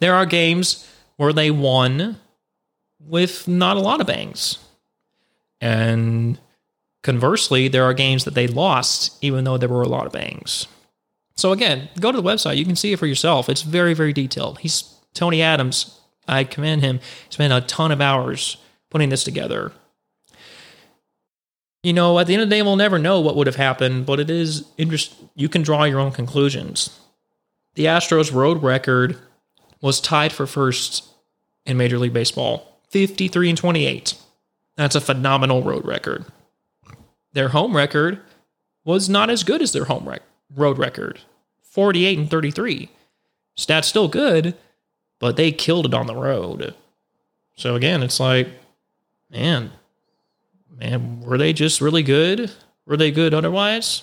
There are games where they won with not a lot of bangs. And conversely, there are games that they lost even though there were a lot of bangs. So again, go to the website. You can see it for yourself. It's very, very detailed. He's Tony Adams. I commend him. He spent a ton of hours putting this together. You know, at the end of the day, we'll never know what would have happened, but it is interest. You can draw your own conclusions. The Astros' road record was tied for first in Major League Baseball, 53 and 28. That's a phenomenal road record. Their home record was not as good as their home road record, 48 and 33. Stats still good, but they killed it on the road. So again, it's like, man, man, were they just really good? Were they good otherwise?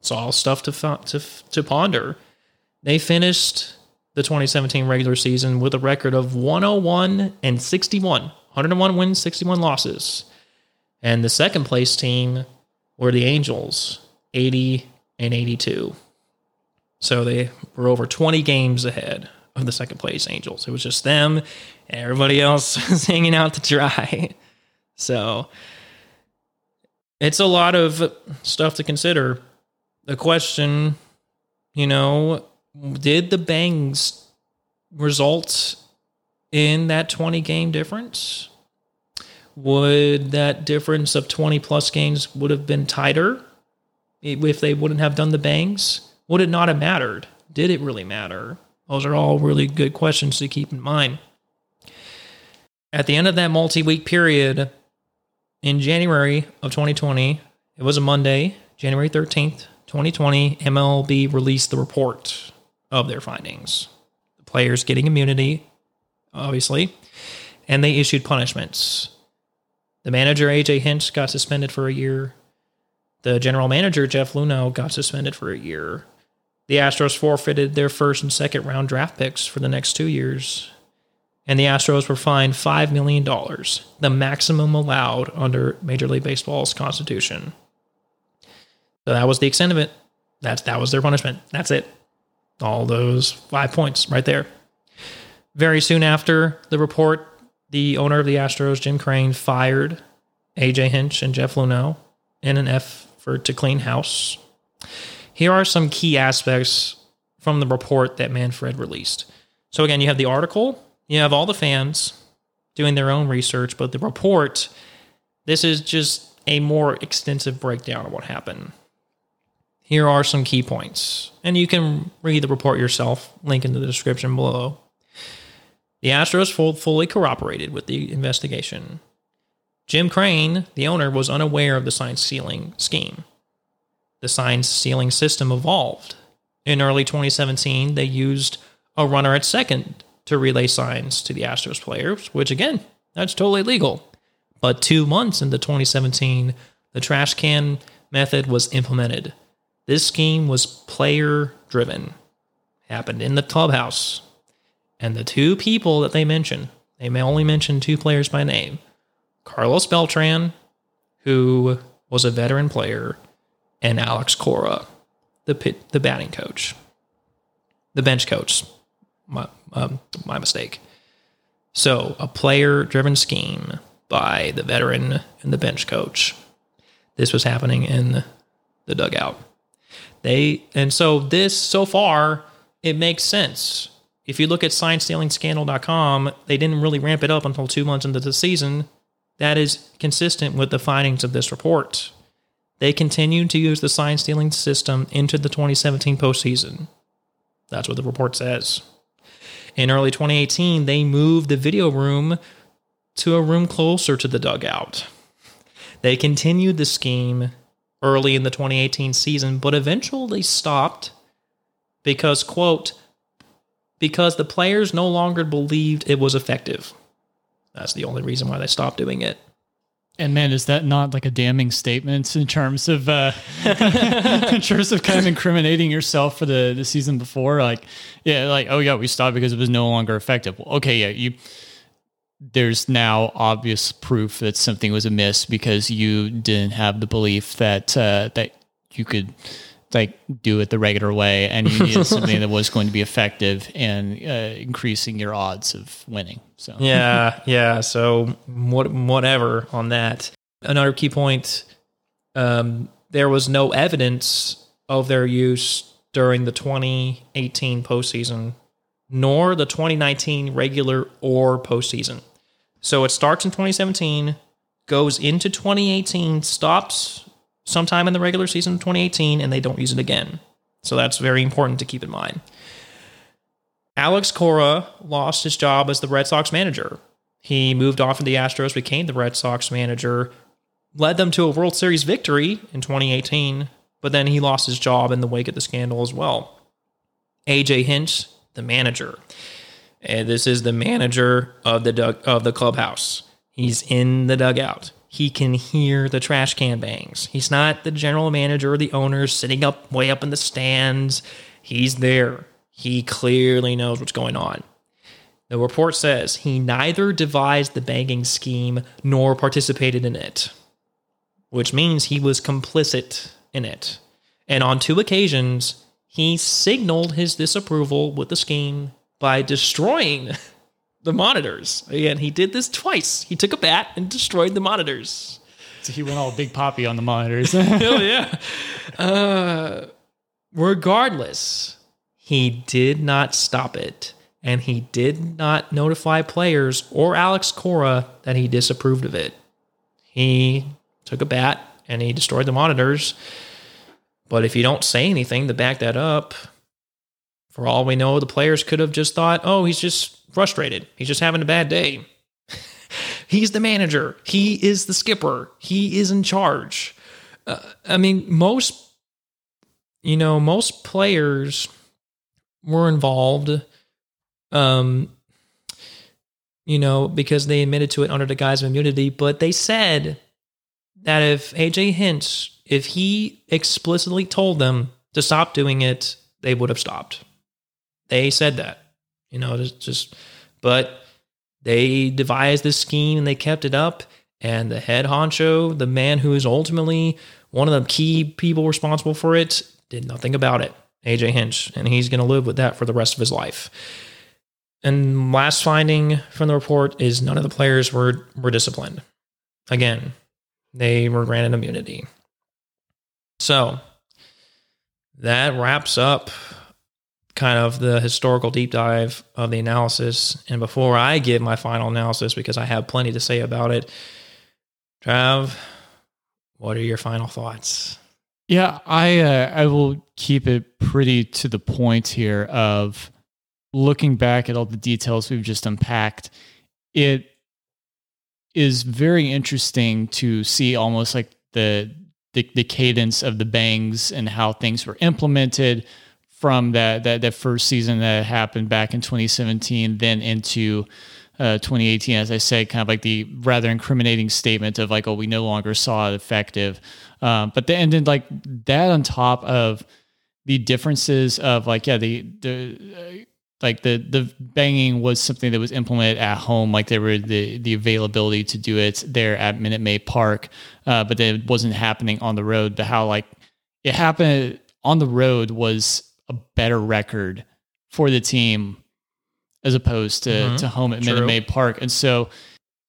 It's all stuff to to to ponder. They finished the 2017 regular season with a record of 101 and 61, 101 wins, 61 losses. And the second place team were the Angels, 80 and 82. So they were over 20 games ahead of the second place Angels. It was just them, and everybody else was hanging out to dry. So it's a lot of stuff to consider. The question, you know, did the bangs result in that 20 game difference? Would that difference of 20 plus games would have been tighter if they wouldn't have done the bangs? Would it not have mattered? Did it really matter? Those are all really good questions to keep in mind. At the end of that multi week period in January of 2020, it was a Monday, January 13th, 2020, MLB released the report of their findings. The players getting immunity, obviously, and they issued punishments. The manager, AJ Hinch, got suspended for a year. The general manager, Jeff Luhnow, got suspended for a year. The Astros forfeited their first and second round draft picks for the next two years. And the Astros were fined $5 million, the maximum allowed under Major League Baseball's constitution. So that was the extent of it. That's, that was their punishment. That's it. All those five points right there. Very soon after the report, the owner of the Astros, Jim Crane, fired AJ Hinch and Jeff Luhnow in an effort to clean house. Here are some key aspects from the report that Manfred released. So, again, you have the article, you have all the fans doing their own research, but the report, this is just a more extensive breakdown of what happened. Here are some key points, and you can read the report yourself, link in the description below. The Astros fully cooperated with the investigation. Jim Crane, the owner, was unaware of the sign stealing scheme. The sign stealing system evolved. In early 2017, they used a runner at second to relay signs to the Astros players, which again, that's totally legal. But two months into 2017, the trash can method was implemented. This scheme was player driven, happened in the clubhouse. And the two people that they mentioned, they may only mention two players by name Carlos Beltran, who was a veteran player, and Alex Cora, the pit, the batting coach, the bench coach. My, um, my mistake. So, a player driven scheme by the veteran and the bench coach. This was happening in the dugout. They and so this so far it makes sense. If you look at signstealingscandal.com, they didn't really ramp it up until 2 months into the season. That is consistent with the findings of this report. They continued to use the sign stealing system into the 2017 postseason. That's what the report says. In early 2018, they moved the video room to a room closer to the dugout. They continued the scheme early in the 2018 season, but eventually stopped because, quote, because the players no longer believed it was effective. That's the only reason why they stopped doing it. And man, is that not like a damning statement in terms of uh, in terms of kind of incriminating yourself for the the season before? Like, yeah, like oh yeah, we stopped because it was no longer effective. Okay, yeah, you. There's now obvious proof that something was amiss because you didn't have the belief that uh, that you could like do it the regular way, and you needed something that was going to be effective and uh, increasing your odds of winning. So yeah, yeah. So what, whatever on that. Another key point: um, there was no evidence of their use during the 2018 postseason, nor the 2019 regular or postseason. So it starts in 2017, goes into 2018, stops sometime in the regular season of 2018 and they don't use it again. So that's very important to keep in mind. Alex Cora lost his job as the Red Sox manager. He moved off of the Astros, became the Red Sox manager, led them to a World Series victory in 2018, but then he lost his job in the wake of the scandal as well. AJ Hinch, the manager. And this is the manager of the of the clubhouse. He's in the dugout he can hear the trash can bangs. He's not the general manager or the owner sitting up way up in the stands. He's there. He clearly knows what's going on. The report says he neither devised the banging scheme nor participated in it, which means he was complicit in it. And on two occasions, he signaled his disapproval with the scheme by destroying the monitors. Again, he did this twice. He took a bat and destroyed the monitors. So he went all big poppy on the monitors. Hell yeah. Uh, regardless, he did not stop it. And he did not notify players or Alex Cora that he disapproved of it. He took a bat and he destroyed the monitors. But if you don't say anything to back that up, for all we know, the players could have just thought, oh, he's just frustrated. He's just having a bad day. He's the manager. He is the skipper. He is in charge. Uh, I mean, most, you know, most players were involved, um, you know, because they admitted to it under the guise of immunity. But they said that if AJ Hinch, if he explicitly told them to stop doing it, they would have stopped. They said that. You know, just, just but they devised this scheme and they kept it up. And the head honcho, the man who is ultimately one of the key people responsible for it, did nothing about it. AJ Hinch, and he's going to live with that for the rest of his life. And last finding from the report is none of the players were were disciplined. Again, they were granted immunity. So that wraps up kind of the historical deep dive of the analysis. And before I give my final analysis, because I have plenty to say about it, Trav, what are your final thoughts? Yeah, I uh, I will keep it pretty to the point here of looking back at all the details we've just unpacked. It is very interesting to see almost like the the, the cadence of the bangs and how things were implemented from that that that first season that happened back in 2017, then into uh, 2018, as I said, kind of like the rather incriminating statement of like, oh, we no longer saw it effective. Um, but then, and then like that on top of the differences of like, yeah, the the uh, like the the banging was something that was implemented at home, like there were the the availability to do it there at Minute Maid Park, uh, but it wasn't happening on the road. But how like it happened on the road was a better record for the team as opposed to, mm-hmm. to home at True. Minute Maid Park. And so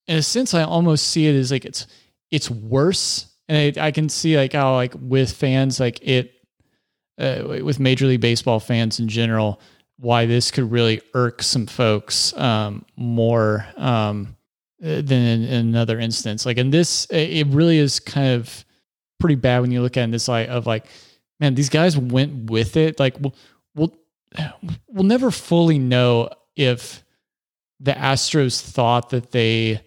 in a sense, I almost see it as like it's it's worse. And I, I can see like how like with fans like it uh, with Major League Baseball fans in general, why this could really irk some folks um, more um, than in, in, another instance. Like in this, it really is kind of pretty bad when you look at it in this light of like, man, these guys went with it. Like we'll we'll, we'll never fully know if the Astros thought that they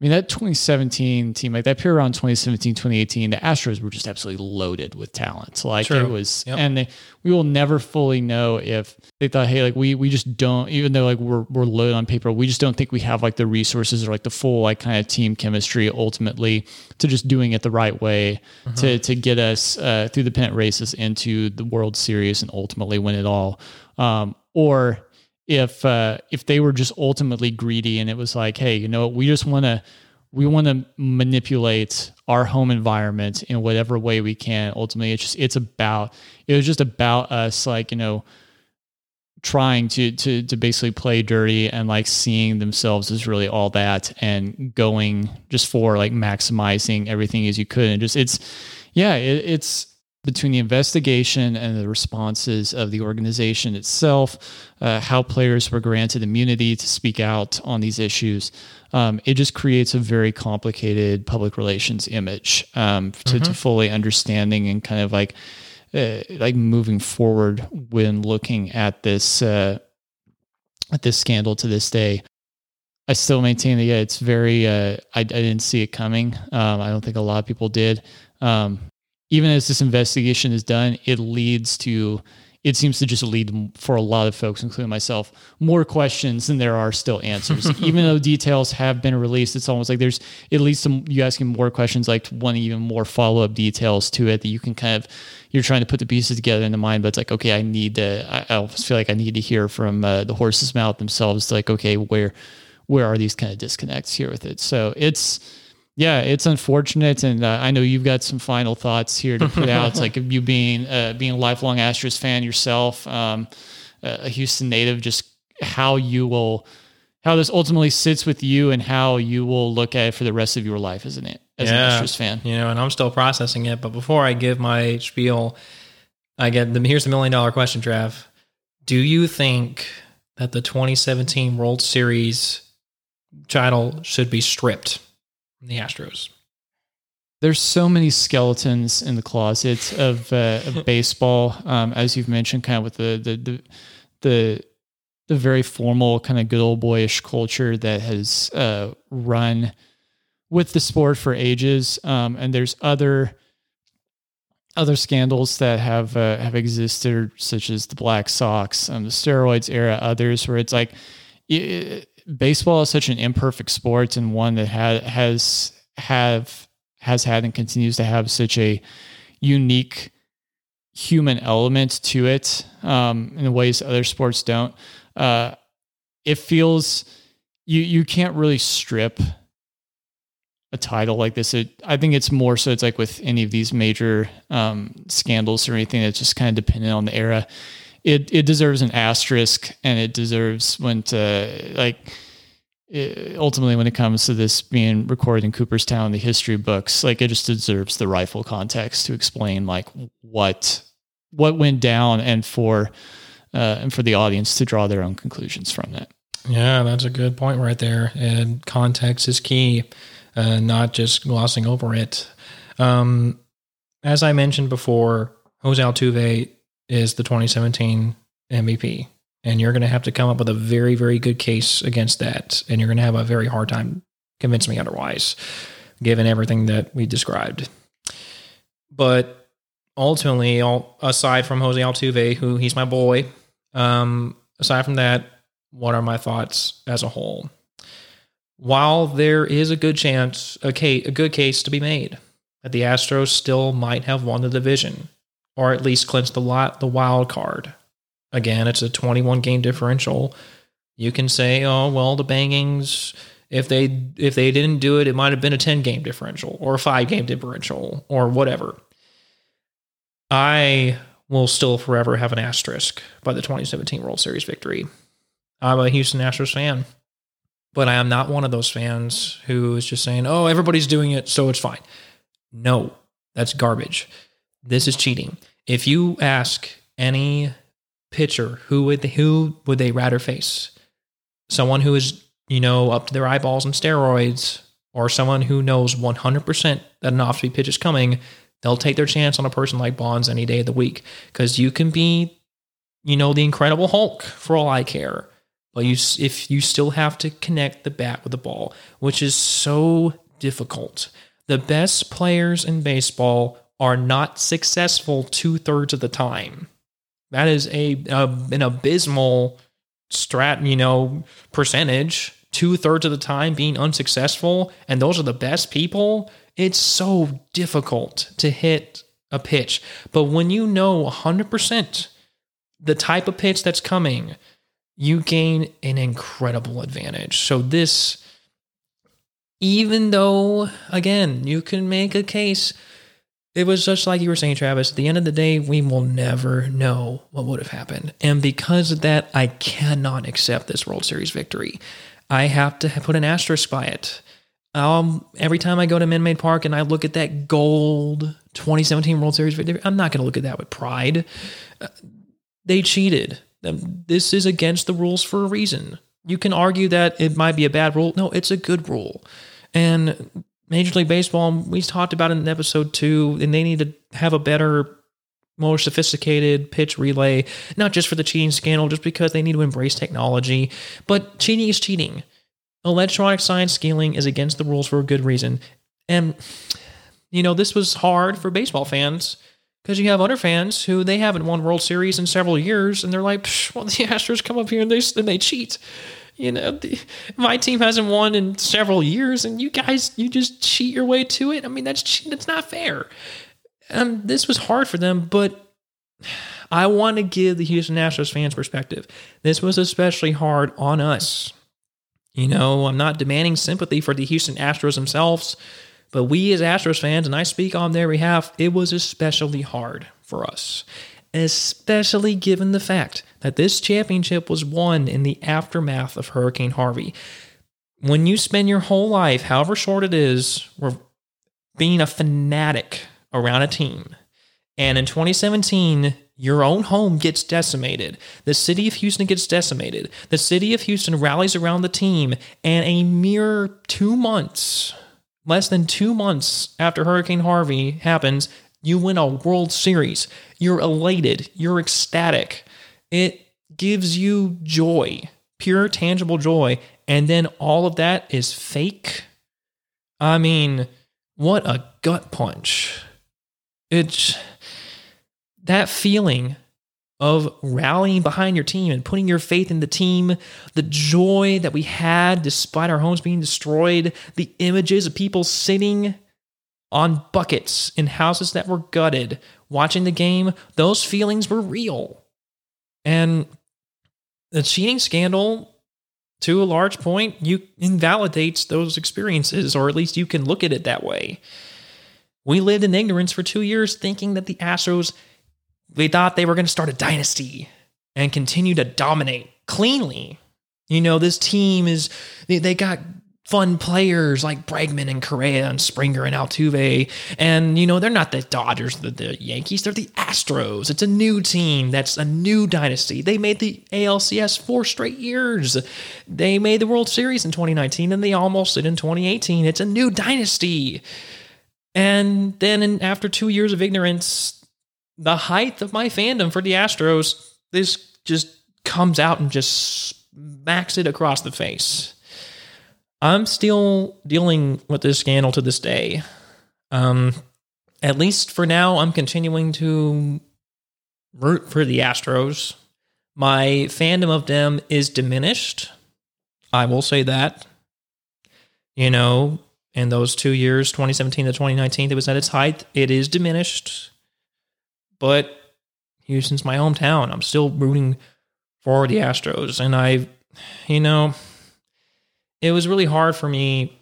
I mean, that 2017 team, like that period around 2017, 2018, the Astros were just absolutely loaded with talent. Like True. it was, yep. and they, we will never fully know if they thought, hey, like we we just don't, even though like we're we're loaded on paper, we just don't think we have like the resources or like the full like kind of team chemistry ultimately to just doing it the right way mm-hmm. to to get us uh, through the pennant races into the World Series and ultimately win it all. Um, or if uh, if they were just ultimately greedy and it was like, hey, you know, we just want to we want to manipulate our home environment in whatever way we can. Ultimately, it's just it's about it was just about us like you know trying to to to basically play dirty and like seeing themselves as really all that and going just for like maximizing everything as you could and just it's yeah it, it's between the investigation and the responses of the organization itself, uh, how players were granted immunity to speak out on these issues. Um, it just creates a very complicated public relations image um, to, mm-hmm. to, fully understanding and kind of like uh, like moving forward when looking at this uh, at this scandal to this day. I still maintain that yeah, it's very. Uh, I, I, didn't see it coming. Um, I don't think a lot of people did. Um, even as this investigation is done, it leads to it seems to just lead for a lot of folks, including myself, more questions than there are still answers. even though details have been released, it's almost like there's at least some you asking more questions, like one even more follow up details to it that you can kind of you're trying to put the pieces together in the mind. But it's like okay, I need to. I, I almost feel like I need to hear from uh, the horse's mouth themselves. Like okay, where where are these kind of disconnects here with it? So it's yeah, it's unfortunate, and uh, I know you've got some final thoughts here to put out. It's like you being uh, being a lifelong Astros fan yourself, um, a Houston native, just how you will, how this ultimately sits with you, and how you will look at it for the rest of your life isn't it as yeah, an Astros fan. You know, and I'm still processing it. But before I give my spiel, I get the here's the million dollar question, Trav. Do you think that the 2017 World Series title should be stripped? The Astros. There's so many skeletons in the closet of, uh, of baseball, um, as you've mentioned, kind of with the the the the, the very formal kind of good old boyish culture that has uh, run with the sport for ages. Um, and there's other other scandals that have uh, have existed, such as the Black Sox, um, the steroids era, others where it's like it, baseball is such an imperfect sport and one that ha- has have has had and continues to have such a unique human element to it um, in ways other sports don't. Uh, it feels you you can't really strip a title like this. It, I think it's more so it's like with any of these major um, scandals or anything that's just kind of dependent on the era. It it deserves an asterisk, and it deserves when to like. It, ultimately, when it comes to this being recorded in Cooperstown, the history books, like it just deserves the rifle context to explain like what what went down, and for uh, and for the audience to draw their own conclusions from that. Yeah, that's a good point right there. And context is key, uh, not just glossing over it. Um, as I mentioned before, Jose Altuve is the 2017 MVP. And you're going to have to come up with a very, very good case against that. And you're going to have a very hard time convincing me otherwise, given everything that we described. But ultimately, all, aside from Jose Altuve, who he's my boy, um, aside from that, what are my thoughts as a whole? While there is a good chance, a, case, a good case to be made that the Astros still might have won the division, or at least clinched the lot, the wild card. Again, it's a 21 game differential. You can say, oh well, the bangings. If they if they didn't do it, it might have been a 10 game differential or a five game differential or whatever. I will still forever have an asterisk by the 2017 World Series victory. I'm a Houston Astros fan, but I am not one of those fans who is just saying, "Oh, everybody's doing it, so it's fine." No, that's garbage. This is cheating. If you ask any pitcher who would they, who would they rather face, someone who is you know up to their eyeballs in steroids, or someone who knows 100% that an off-speed pitch is coming, they'll take their chance on a person like Bonds any day of the week because you can be, you know, the Incredible Hulk for all I care but you if you still have to connect the bat with the ball, which is so difficult. The best players in baseball are not successful two thirds of the time. That is a, a an abysmal strat, you know, percentage. Two thirds of the time being unsuccessful, and those are the best people. It's so difficult to hit a pitch. But when you know 100% the type of pitch that's coming, you gain an incredible advantage. So, this, even though, again, you can make a case, it was just like you were saying, Travis, at the end of the day, we will never know what would have happened. And because of that, I cannot accept this World Series victory. I have to put an asterisk by it. Um, every time I go to Minute Maid Park and I look at that gold 2017 World Series victory, I'm not going to look at that with pride. Uh, they cheated. This is against the rules for a reason. You can argue that it might be a bad rule. No, it's a good rule. And Major League Baseball, we talked about in episode two, and they need to have a better, more sophisticated pitch relay, not just for the cheating scandal, just because they need to embrace technology. But cheating is cheating. Electronic sign stealing is against the rules for a good reason. And, you know, this was hard for baseball fans because you have other fans who they haven't won World Series in several years, and they're like, "Well, the Astros come up here and they and they cheat." You know, my team hasn't won in several years, and you guys, you just cheat your way to it. I mean, that's that's not fair. And this was hard for them, but I want to give the Houston Astros fans perspective. This was especially hard on us. You know, I'm not demanding sympathy for the Houston Astros themselves. But we as Astros fans, and I speak on their behalf, it was especially hard for us. Especially given the fact that this championship was won in the aftermath of Hurricane Harvey. When you spend your whole life, however short it is, being a fanatic around a team, and in 2017, your own home gets decimated. The city of Houston gets decimated. The city of Houston rallies around the team, and a mere two months less than two months after Hurricane Harvey happens, you win a World Series. You're elated. You're ecstatic. It gives you joy, pure, tangible joy. And then all of that is fake. I mean, what a gut punch. It's that feeling of rallying behind your team and putting your faith in the team, the joy that we had despite our homes being destroyed, the images of people sitting on buckets in houses that were gutted, watching the game, those feelings were real. And the cheating scandal, to a large point, you invalidates those experiences, or at least you can look at it that way. We lived in ignorance for two years, thinking that the Astros, we thought they were going to start a dynasty and continue to dominate cleanly. You know, this team is, they, they got fun players like Bregman and Correa and Springer and Altuve. And, you know, they're not the Dodgers, the, the Yankees, they're the Astros. It's a new team. That's a new dynasty. They made the ALCS four straight years. They made the World Series in 2019 and they almost did in 2018. It's a new dynasty. And then in, after two years of ignorance, the height of my fandom for the Astros, this just comes out and just smacks it across the face. I'm still dealing with this scandal to this day. Um, at least for now, I'm continuing to root for the Astros. My fandom of them is diminished. I will say that. You know, in those two years, 2017 to 2019, it was at its height. It is diminished. But Houston's my hometown. I'm still rooting for the Astros. And I, you know, it was really hard for me,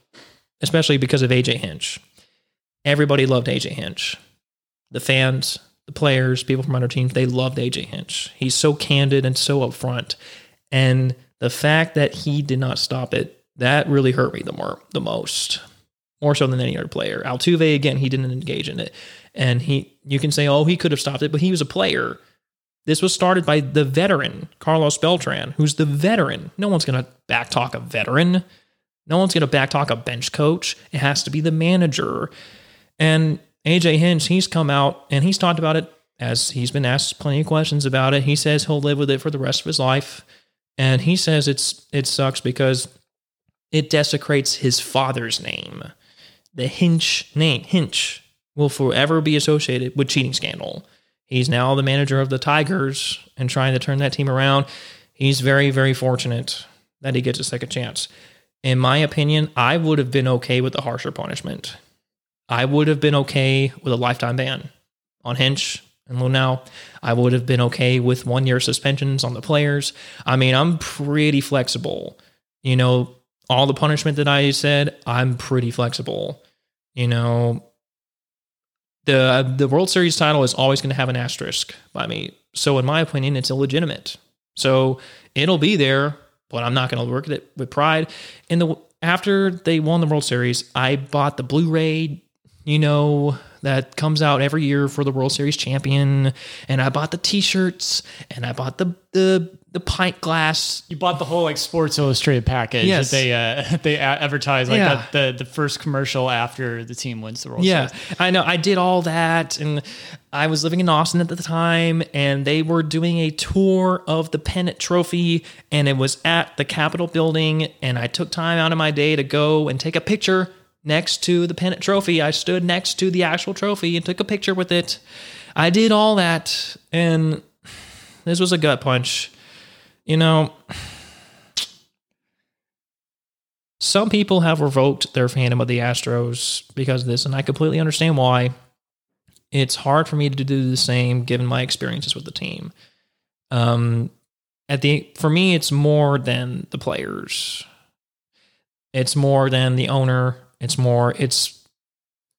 especially because of AJ Hinch. Everybody loved AJ Hinch. The fans, the players, people from other teams, they loved AJ Hinch. He's so candid and so upfront. And the fact that he did not stop it, that really hurt me the more the most. More so than any other player. Altuve, again, he didn't engage in it. And he you can say, oh, he could have stopped it, but he was a player. This was started by the veteran, Carlos Beltran, who's the veteran. No one's going to backtalk a veteran. No one's going to backtalk a bench coach. It has to be the manager. And AJ Hinch, he's come out and he's talked about it as he's been asked plenty of questions about it. He says he'll live with it for the rest of his life. And he says it's it sucks because it desecrates his father's name. The Hinch name, Hinch, will forever be associated with cheating scandal. He's now the manager of the Tigers and trying to turn that team around. He's very, very fortunate that he gets a second chance. In my opinion, I would have been okay with a harsher punishment. I would have been okay with a lifetime ban on Hinch and Luhnow. I would have been okay with one year suspensions on the players. I mean, I'm pretty flexible. You know, all the punishment that I said, I'm pretty flexible. You know, the uh, the World Series title is always going to have an asterisk by me. So in my opinion, it's illegitimate. So it'll be there, but I'm not going to work at it with pride. And the after they won the World Series, I bought the Blu-ray, you know, that comes out every year for the World Series champion, and I bought the T-shirts, and I bought the the the pint glass. You bought the whole like Sports Illustrated package Yes. that they uh, they a- advertise like Yeah. the, the first commercial after the team wins the World Yeah, Series. I know. I did all that, and I was living in Austin at the time, and they were doing a tour of the pennant trophy, and it was at the Capitol building, and I took time out of my day to go and take a picture next to the pennant trophy. I stood next to the actual trophy and took a picture with it. I did all that, and this was a gut punch. You know, some people have revoked their fandom of the Astros because of this, and I completely understand why. It's hard for me to do the same given my experiences with the team. Um, at the for me, it's more than the players. It's more than the owner. It's more. It's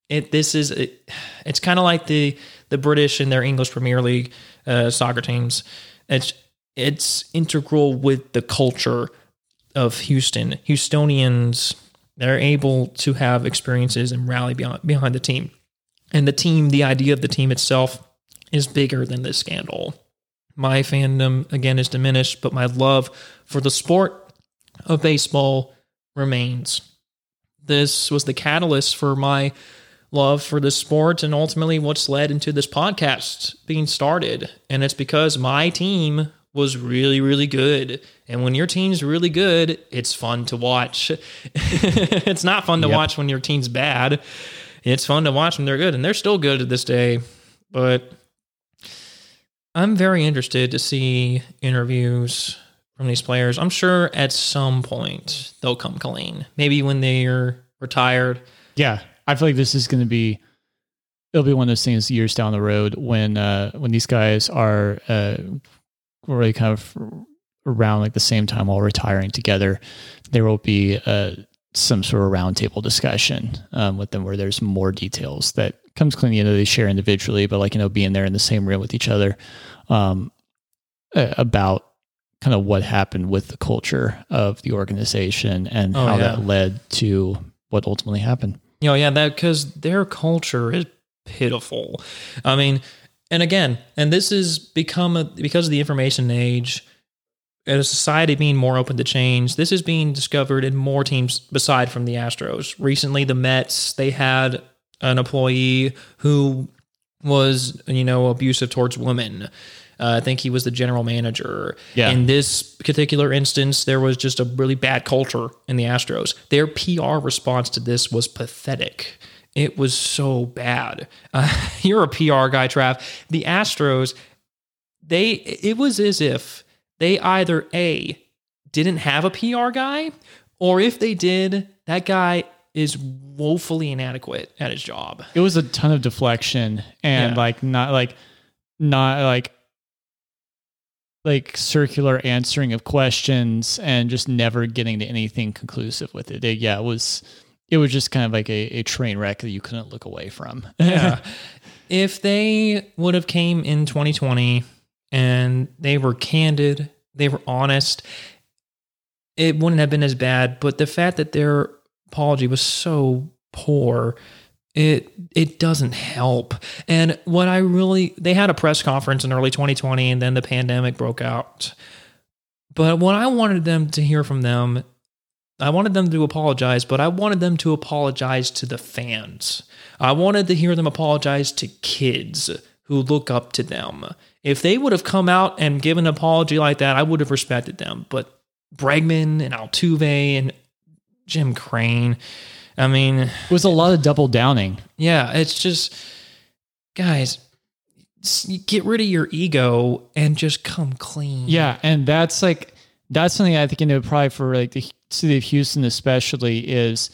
it. This is it, it's kind of like the the British in their English Premier League uh, soccer teams. It's it's integral with the culture of Houston. Houstonians, they're able to have experiences and rally behind, behind the team. And the team, the idea of the team itself is bigger than this scandal. My fandom, again, is diminished, but my love for the sport of baseball remains. This was the catalyst for my love for the sport and ultimately what's led into this podcast being started. And it's because my team was really, really good. And when your team's really good, it's fun to watch. it's not fun to Yep. watch when your team's bad. It's fun to watch when they're good, and they're still good to this day. But I'm very interested to see interviews from these players. I'm sure at some point they'll come clean. Maybe when they're retired. Yeah, I feel like this is going to be. It'll be one of those things years down the road when uh, when these guys are uh, really kind of around like the same time all retiring together, there will be uh, some sort of roundtable discussion um, with them where there's more details that comes clean. You know, they share individually, but like you know, being there in the same room with each other um, about kind of what happened with the culture of the organization and Oh, how yeah. that led to what ultimately happened. You know, yeah, that because their culture is pitiful. I mean, and again, and this has become a, because of the information age and a society being more open to change. This is being discovered in more teams beside from the Astros. Recently, the Mets they had an employee who was you know abusive towards women. Uh, I think he was the general manager. Yeah. In this particular instance, there was just a really bad culture in the Astros. Their PR response to this was pathetic. It was so bad. Uh, you're a PR guy, Trav. The Astros, they it was as if they either a didn't have a PR guy, or if they did, that guy is woefully inadequate at his job. It was a ton of deflection and Yeah. like not like not like like circular answering of questions and just never getting to anything conclusive with it. It- yeah, it was it was just kind of like a, a train wreck that you couldn't look away from. yeah. If they would have came in 2020 and they were candid, they were honest, it wouldn't have been as bad. But the fact that their apology was so poor, it it doesn't help. And what I really they had a press conference in early 2020 and then the pandemic broke out. But what I wanted them to hear from them, I wanted them to apologize, but I wanted them to apologize to the fans. I wanted to hear them apologize to kids who look up to them. If they would have come out and given an apology like that, I would have respected them. But Bregman and Altuve and Jim Crane, I mean, It was a lot of double downing. yeah, it's just, guys, get rid of your ego and just come clean. Yeah, and that's like that's something I think you know probably for like the city of Houston especially is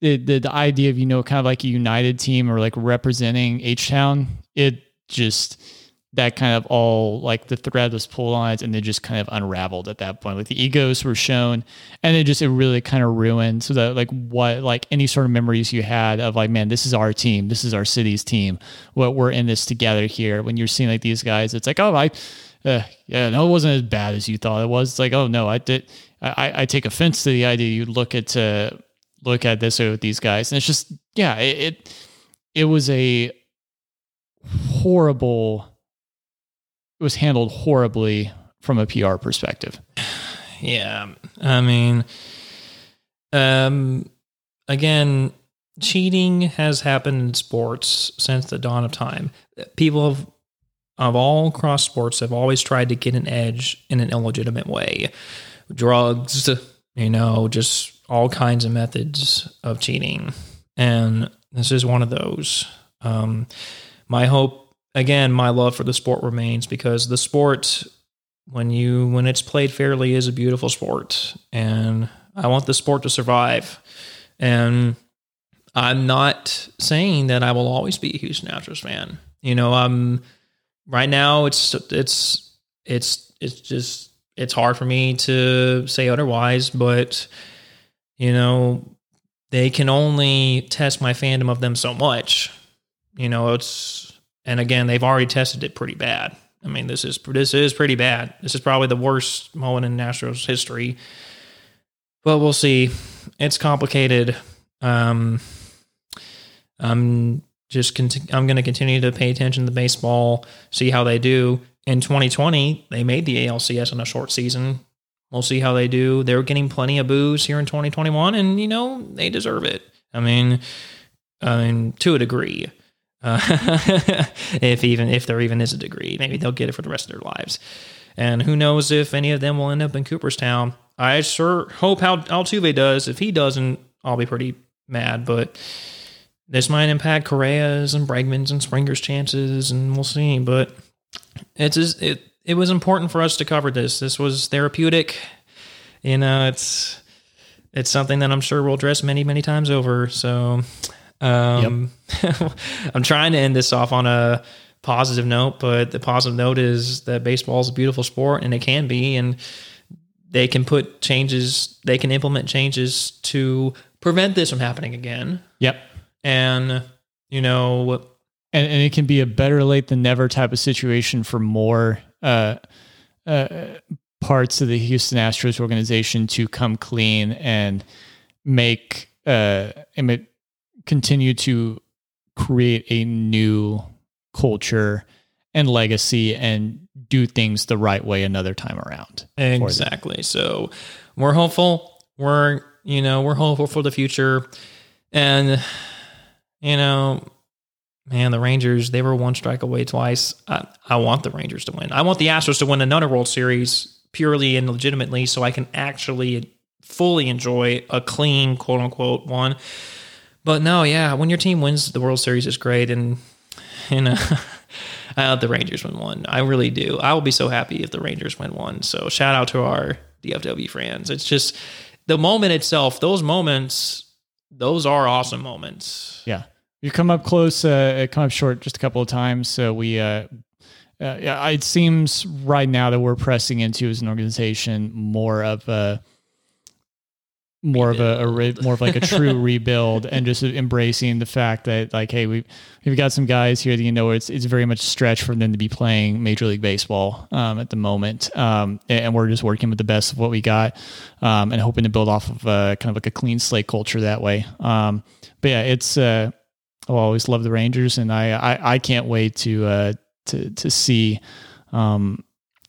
the the, the idea of you know kind of like a united team or like representing H Town. It just that kind of all like the thread was pulled on it and then just kind of unraveled at that point. Like the egos were shown and it just it really kind of ruined so that like what like any sort of memories you had of like man this is our team this is our city's team what we're in this together here. When you're seeing like these guys it's like oh I uh, yeah no it wasn't as bad as you thought it was. It's like oh no I did I, I take offense to the idea you look at uh, look at this with these guys. And it's just yeah it it, it was a horrible it was handled horribly from a PR perspective. Yeah. I mean, um, again, cheating has happened in sports since the dawn of time. People of, of all cross sports have always tried to get an edge in an illegitimate way. Drugs, you know, just all kinds of methods of cheating. And this is one of those. Um, my hope, again, my love for the sport remains because the sport when you when it's played fairly is a beautiful sport. And i want the sport to survive. And i'm not saying that i will always be a houston astros fan. You know i'm right now it's it's it's it's just it's hard for me to say otherwise but you know they can only test my fandom of them so much. You know it's and again they've already tested it pretty bad I mean, this is this is pretty bad. This is probably the worst moment in Astros history. But we'll see. It's complicated. Um, I'm just conti- I'm going to continue to pay attention to baseball, see how they do. In 2020, they made the ALCS in a short season. We'll see how they do. They're getting plenty of boos here in 2021, and you know they deserve it. I mean, I mean to a degree. Uh, if even if there even is a degree, maybe they'll get it for the rest of their lives. And who knows if any of them will end up in Cooperstown? I sure hope how Altuve does. If he doesn't, I'll be pretty mad. But this might impact Correa's and Bregman's and Springer's chances, and we'll see. But it's it it was important for us to cover this. This was therapeutic. You know, it's it's something that I'm sure we'll address many many times over. So um, I'm trying to end this off on a positive note, but the positive note is that baseball is a beautiful sport and it can be, and they can put changes, they can implement changes to prevent this from happening again. Yep. And, you know, and, and it can be a better late than never type of situation for more uh, uh, parts of the Houston Astros organization to come clean and make uh, and continue to create a new culture and legacy and do things the right way another time around. Exactly. So we're hopeful. We're you know we're hopeful for the future, and you know man, the Rangers, they were one strike away twice. I, I, want the Rangers to win. I want the Astros to win another World Series purely and legitimately so I can actually fully enjoy a clean, quote unquote, one. But no, yeah, when your team wins the World Series, it's great. And, you know, I hope the Rangers win one. I really do. I will be so happy if the Rangers win one. So shout out to our DFW fans. It's just the moment itself, those moments, those are awesome moments. Yeah. You come up close, uh, come up short just a couple of times. So we, uh, uh, yeah, it seems right now that we're pressing into as an organization more of a more rebuild. of a, a, more of like a true rebuild and just embracing the fact that like hey we we've got some guys here that you know it's it's very much stretch for them to be playing major league baseball um, at the moment um, and we're just working with the best of what we got um, and hoping to build off of uh, kind of like a clean slate culture that way um, but yeah it's uh, I'll always love the Rangers and I I, I can't wait to uh, to to see um,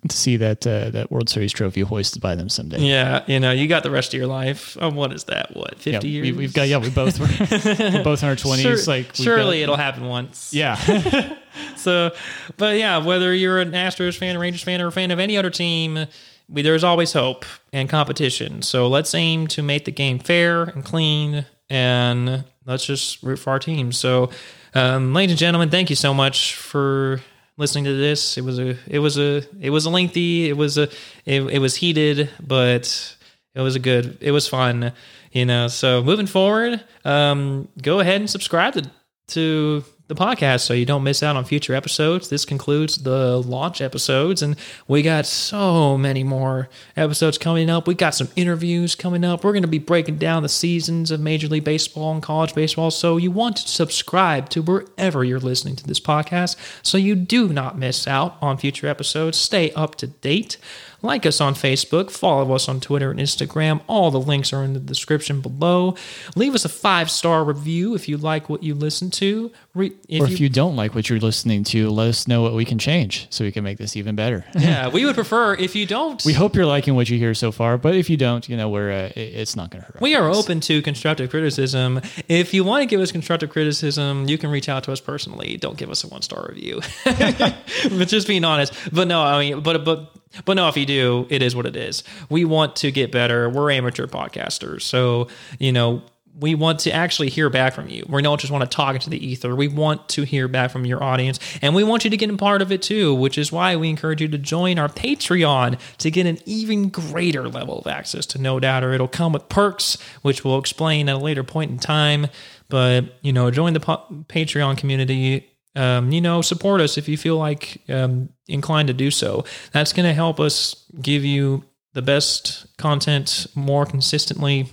to see that uh, that World Series trophy hoisted by them someday. Yeah, you know, you got the rest of your life. Oh, what is that? What fifty yeah, years? We, have got yeah, we both were, we're both in our twenties. Sure, like surely got, it'll happen once. Yeah. so, but yeah, whether you're an Astros fan, a Rangers fan, or a fan of any other team. We, there's always hope and competition. So let's aim to make the game fair and clean, and let's just root for our team. So, um, ladies and gentlemen, thank you so much for listening to this. It was a it was a it was a lengthy, it was a it, it was heated, but it was a good it was fun, you know. So moving forward, um, go ahead and subscribe to to the podcast so you don't miss out on future episodes. This concludes the launch episodes, and we got so many more episodes coming up. We got some interviews coming up. We're going to be breaking down the seasons of Major League Baseball and college baseball. So you want to subscribe to wherever you're listening to this podcast so you do not miss out on future episodes. Stay up to date. Like us on Facebook, follow us on Twitter and Instagram. All the links are in the description below. Leave us a five star review if you like what you listen to. Re- if or if you, you, don't like what you're listening to, let us know what we can change so we can make this even better. yeah, we would prefer if you don't. We hope you're liking what you hear so far, but if you don't, you know, we're uh, it's not going to hurt. We are open to constructive criticism. If you want to give us constructive criticism, you can reach out to us personally. Don't give us a one star review. but just being honest. But no, I mean, but but but no, if you do, it is what it is. We want to get better. We're amateur podcasters. So, you know, we want to actually hear back from you. We don't just want to talk into the ether. We want to hear back from your audience, and we want you to get a part of it too, which is why we encourage you to join our Patreon to get an even greater level of access to No Doubter. It'll come with perks, which we'll explain at a later point in time. But, you know, join the Patreon community um, you know, support us if you feel like um, inclined to do so. That's going to help us give you the best content more consistently.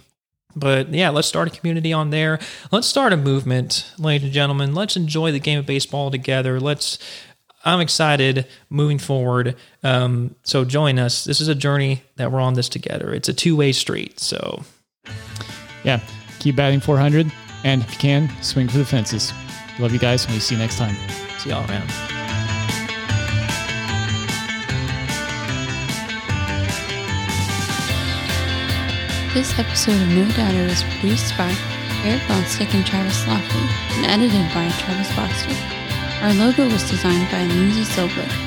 But yeah, let's start a community on there. Let's start a movement, ladies and gentlemen. Let's enjoy the game of baseball together. Let's. I'm excited moving forward. Um, so join us. This is a journey that we're on this together. It's a two way street. So, yeah, keep batting 400, and if you can, swing for the fences. Love you guys, and we see you next time. See y'all around. This episode of No Doubter was produced by Barret Bostick and Travis Lofley and edited by Travis Foster. Our logo was designed by Lindsay Silver.